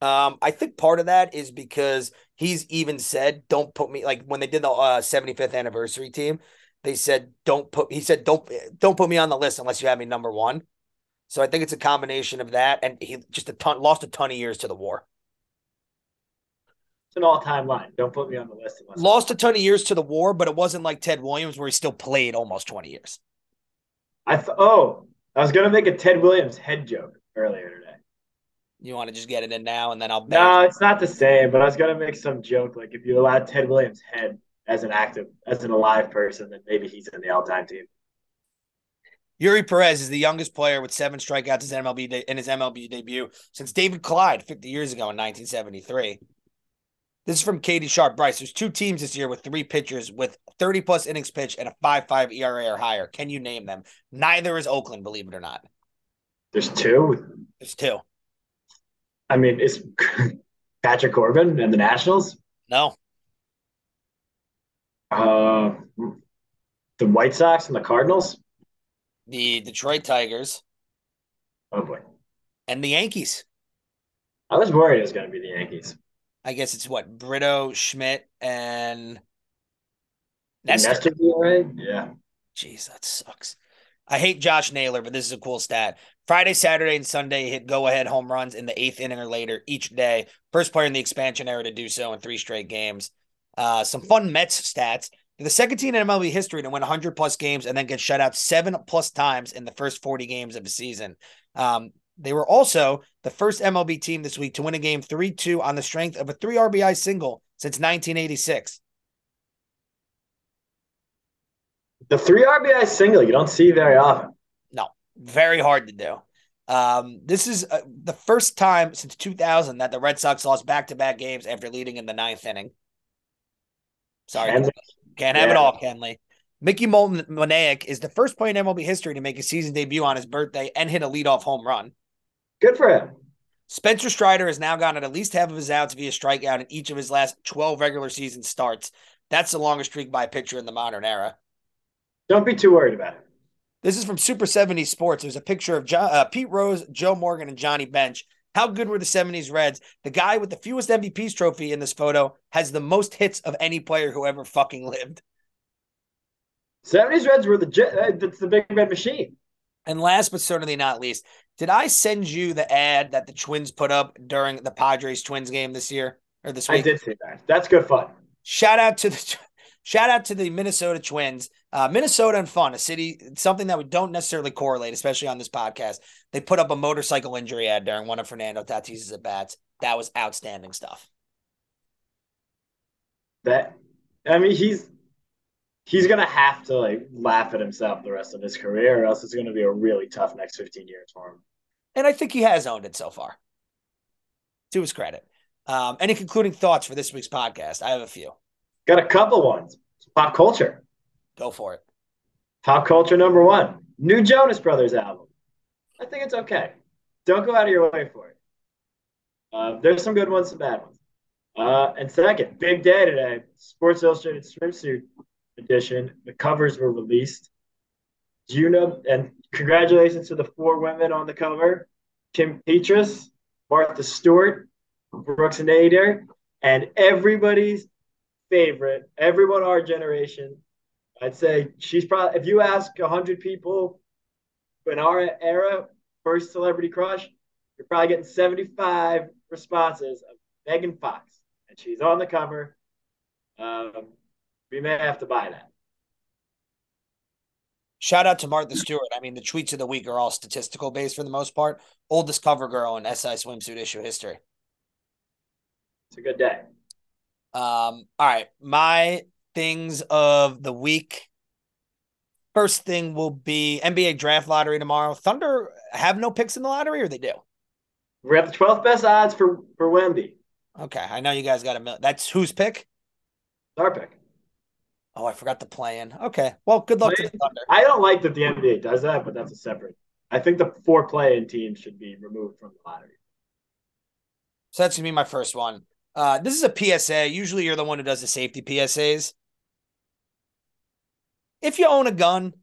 Um, I think part of that is because he's even said, "Don't put me like when they did the uh, 75th anniversary team." They said, "Don't put." He said, "Don't don't put me on the list unless you have me number one." So I think it's a combination of that, and he just a ton lost a ton of years to the war. it's an all-time line. Don't put me on the list unless Lost a ton of years to the war, but it wasn't like Ted Williams where he still played almost 20 years. I th- oh, I was gonna make a Ted Williams head joke earlier today. You want to just get it in now, and then I'll. No, it's not the same. But I was gonna make some joke like if you allowed Ted Williams' head as an active, as an alive person, then maybe he's in the all-time team. Eury Perez is the youngest player with seven strikeouts in MLB de- in his MLB debut since David Clyde 50 years ago in 1973. This is from Katie Sharp Bryce. There's two teams this year with three pitchers with 30 plus innings pitched and a 5.5 ERA or higher. Can you name them? Neither is Oakland, believe it or not. There's two. There's two. I mean, it's Patrick Corbin and the Nationals. No, Uh, the White Sox and the Cardinals. the Detroit Tigers Oh boy, and the Yankees. I was worried it was gonna be the Yankees. I guess it's what Brito, Schmidt, and Nestor. Nestor, right? Yeah. Jeez, that sucks. I hate Josh Naylor, but this is a cool stat. Friday, Saturday, and Sunday hit go ahead home runs in the eighth inning or later each day. First player in the expansion era to do so in three straight games. Uh, some fun Mets stats. The second team in MLB history to win 100 plus games and then get shut out seven plus times in the first 40 games of the season. Um, they were also the first MLB team this week to win a game 3 2 on the strength of a three RBI single since 1986. The three RBI single you don't see very often. No, very hard to do. Um, this is uh, the first time since 2000 that the Red Sox lost back to back games after leading in the ninth inning. Sorry, And can't have it yeah. all, Kenley. Mickey Moniak is the first player in MLB history to make a season debut on his birthday and hit a leadoff home run. good for him. Spencer Strider has now gotten at least half of his outs via strikeout in each of his last 12 regular season starts. That's the longest streak by a pitcher in the modern era. Don't be too worried about it. This is from Super 70s Sports. There's a picture of uh, Pete Rose, Joe Morgan, and Johnny Bench. How good were the 70s Reds? The guy with the fewest MVPs trophy in this photo has the most hits of any player who ever fucking lived. 70s Reds were the. Uh, that's the big red machine. And last but certainly not least, did I send you the ad that the Twins put up during the Padres Twins game this year or this week? I did see that. That's good fun. Shout out to the shout out to the Minnesota Twins. Uh, Minnesota and fun, a city, something that we don't necessarily correlate, especially on this podcast. They put up a motorcycle injury ad during one of Fernando Tatis's at bats. That was outstanding stuff. That I mean, he's he's gonna have to like laugh at himself the rest of his career, or else it's gonna be a really tough next 15 years for him. And I think he has owned it so far. To his credit. Um, any concluding thoughts for this week's podcast? I have a few. Got a couple ones. Pop culture. Go for it. Pop culture number one. New Jonas Brothers album. I think it's okay. Don't go out of your way for it. Uh, there's some good ones, some bad ones. Uh, and second, big day today. Sports Illustrated swimsuit edition. The covers were released. Know? And congratulations to the four women on the cover: Kim Petras, Martha Stewart, Brooks Nader, and everybody's favorite, everyone our generation. I'd say she's probably. If you ask hundred people in our era, first celebrity crush, you're probably getting seventy-five responses of Megan Fox, and she's on the cover. Um, we may have to buy that. Shout out to Martha Stewart. I mean, the tweets of the week are all statistical based for the most part. Oldest cover girl in SI swimsuit issue history. It's a good day. Um, all right. My things of the week. First thing will be NBA draft lottery tomorrow. Thunder have no picks in the lottery, or they do? We have the 12th best odds for for Wemby. Okay, I know you guys got a million. That's whose pick? Our pick. Oh, I forgot the plan. Okay, well, good luck to the Thunder. I don't like that the NBA does that, but that's a separate. I think the four play-in teams should be removed from the lottery. So that's gonna be my first one. Uh, this is a PSA. Usually, you're the one who does the safety PSAs. If you own a gun,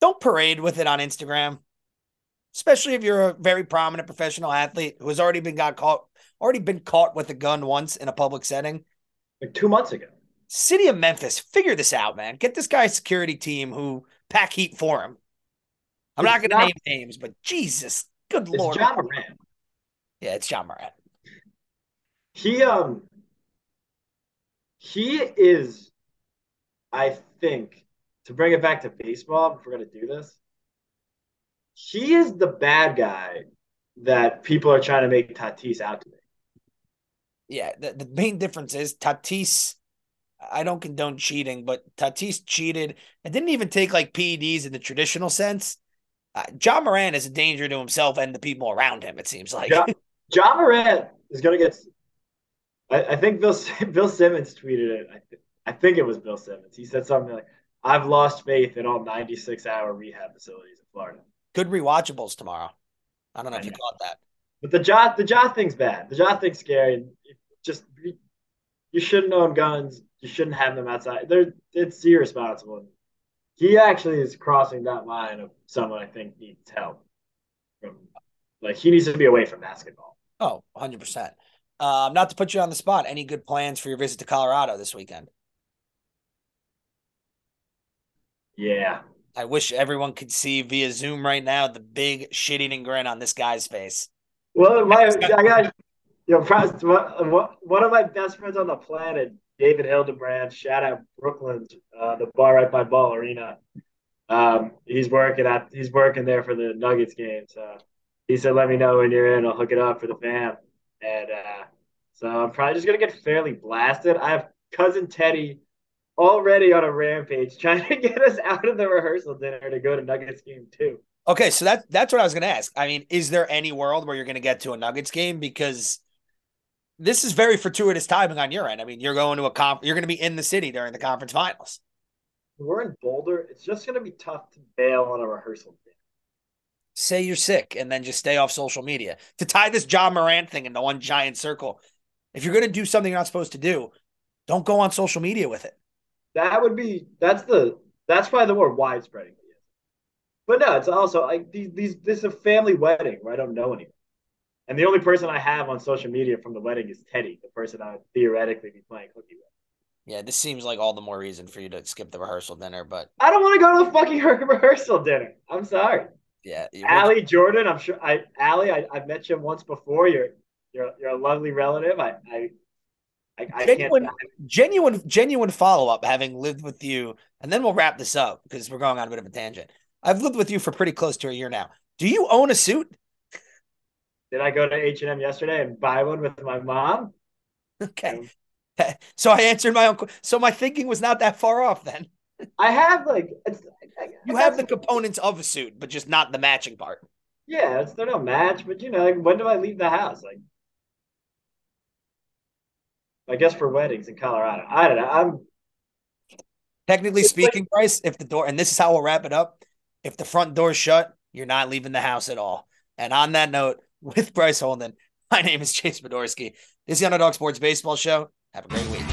don't parade with it on Instagram, especially if you're a very prominent professional athlete who has already been got caught, already been caught with a gun once in a public setting. Like two months ago. City of Memphis, figure this out, man. Get this guy's security team who pack heat for him. I'm It's not going to name names, but Jesus, good It's lord. Ja Morant. Yeah, it's Ja Morant. He um he is, I think, to bring it back to baseball, if we're gonna do this, he is the bad guy that people are trying to make Tatis out to be. Yeah, the, the main difference is Tatis. I don't condone cheating, but Tatis cheated and didn't even take like PEDs in the traditional sense. Uh, Ja Morant is a danger to himself and the people around him. It seems like. John, Ja Morant is gonna get. I, I think Bill Bill Simmons tweeted it. I, th- I think it was Bill Simmons. He said something like, "I've lost faith in all 96 hour rehab facilities in Florida." Good rewatchables tomorrow. I don't know I if you caught that. But the jaw the jaw thing's bad. The jaw thing's scary. Just you shouldn't own guns. You shouldn't have them outside. They're it's irresponsible. He actually is crossing that line of someone I think needs help. From like he needs to be away from basketball. Oh, 100%. Um, not to put you on the spot, any good plans for your visit to Colorado this weekend? Yeah. I wish everyone could see via Zoom right now the big shit eating grin on this guy's face. Well, my I got you know one one of my best friends on the planet, David Hildebrand. Shout out Brooklyn's uh, the bar right by Ball Arena. Um, he's working at he's working there for the Nuggets game. So he said, "Let me know when you're in. I'll hook it up for the fam." And uh, so I'm probably just gonna get fairly blasted. I have cousin Teddy already on a rampage, trying to get us out of the rehearsal dinner to go to Nuggets game too. Okay, so that that's what I was going to ask. I mean, is there any world where you're going to get to a Nuggets game because this is very fortuitous timing on your end. I mean, you're going to a conf- you're going to be in the city during the conference finals. We're in Boulder. It's just gonna be tough to bail on a rehearsal dinner. Say you're sick and then just stay off social media. To tie this Ja Morant thing into one giant circle. If you're going to do something you're not supposed to do, don't go on social media with it. That would be that's the that's probably the more widespread. But no, it's also like these these this is a family wedding where I don't know anyone. And the only person I have on social media from the wedding is Teddy, the person I would theoretically be playing hooky with. Yeah, this seems like all the more reason for you to skip the rehearsal dinner, but I don't want to go to the fucking rehearsal dinner. I'm sorry. yeah. Allie Jordan, I'm sure I Allie, I, I've met you once before. You're you're you're a lovely relative. I I I, I genuine, genuine, genuine follow up. Having lived with you, and then we'll wrap this up because we're going on a bit of a tangent. I've lived with you for pretty close to a year now. Do you own a suit? did I go to H and M yesterday and buy one with my mom? Okay, um, so I answered my own. So my thinking was not that far off. Then I have like it's you have the components of a suit, but just not the matching part. Yeah, it's they're no match, but you know, like when do I leave the house? Like I guess for weddings in Colorado. I don't know. I'm Technically speaking, Bryce, if the door, and this is how we'll wrap it up, if the front door's shut, you're not leaving the house at all. And on that note, with Bryce Holden, my name is Chase Podorsky. This is the Underdog Sports Baseball Show. Have a great week.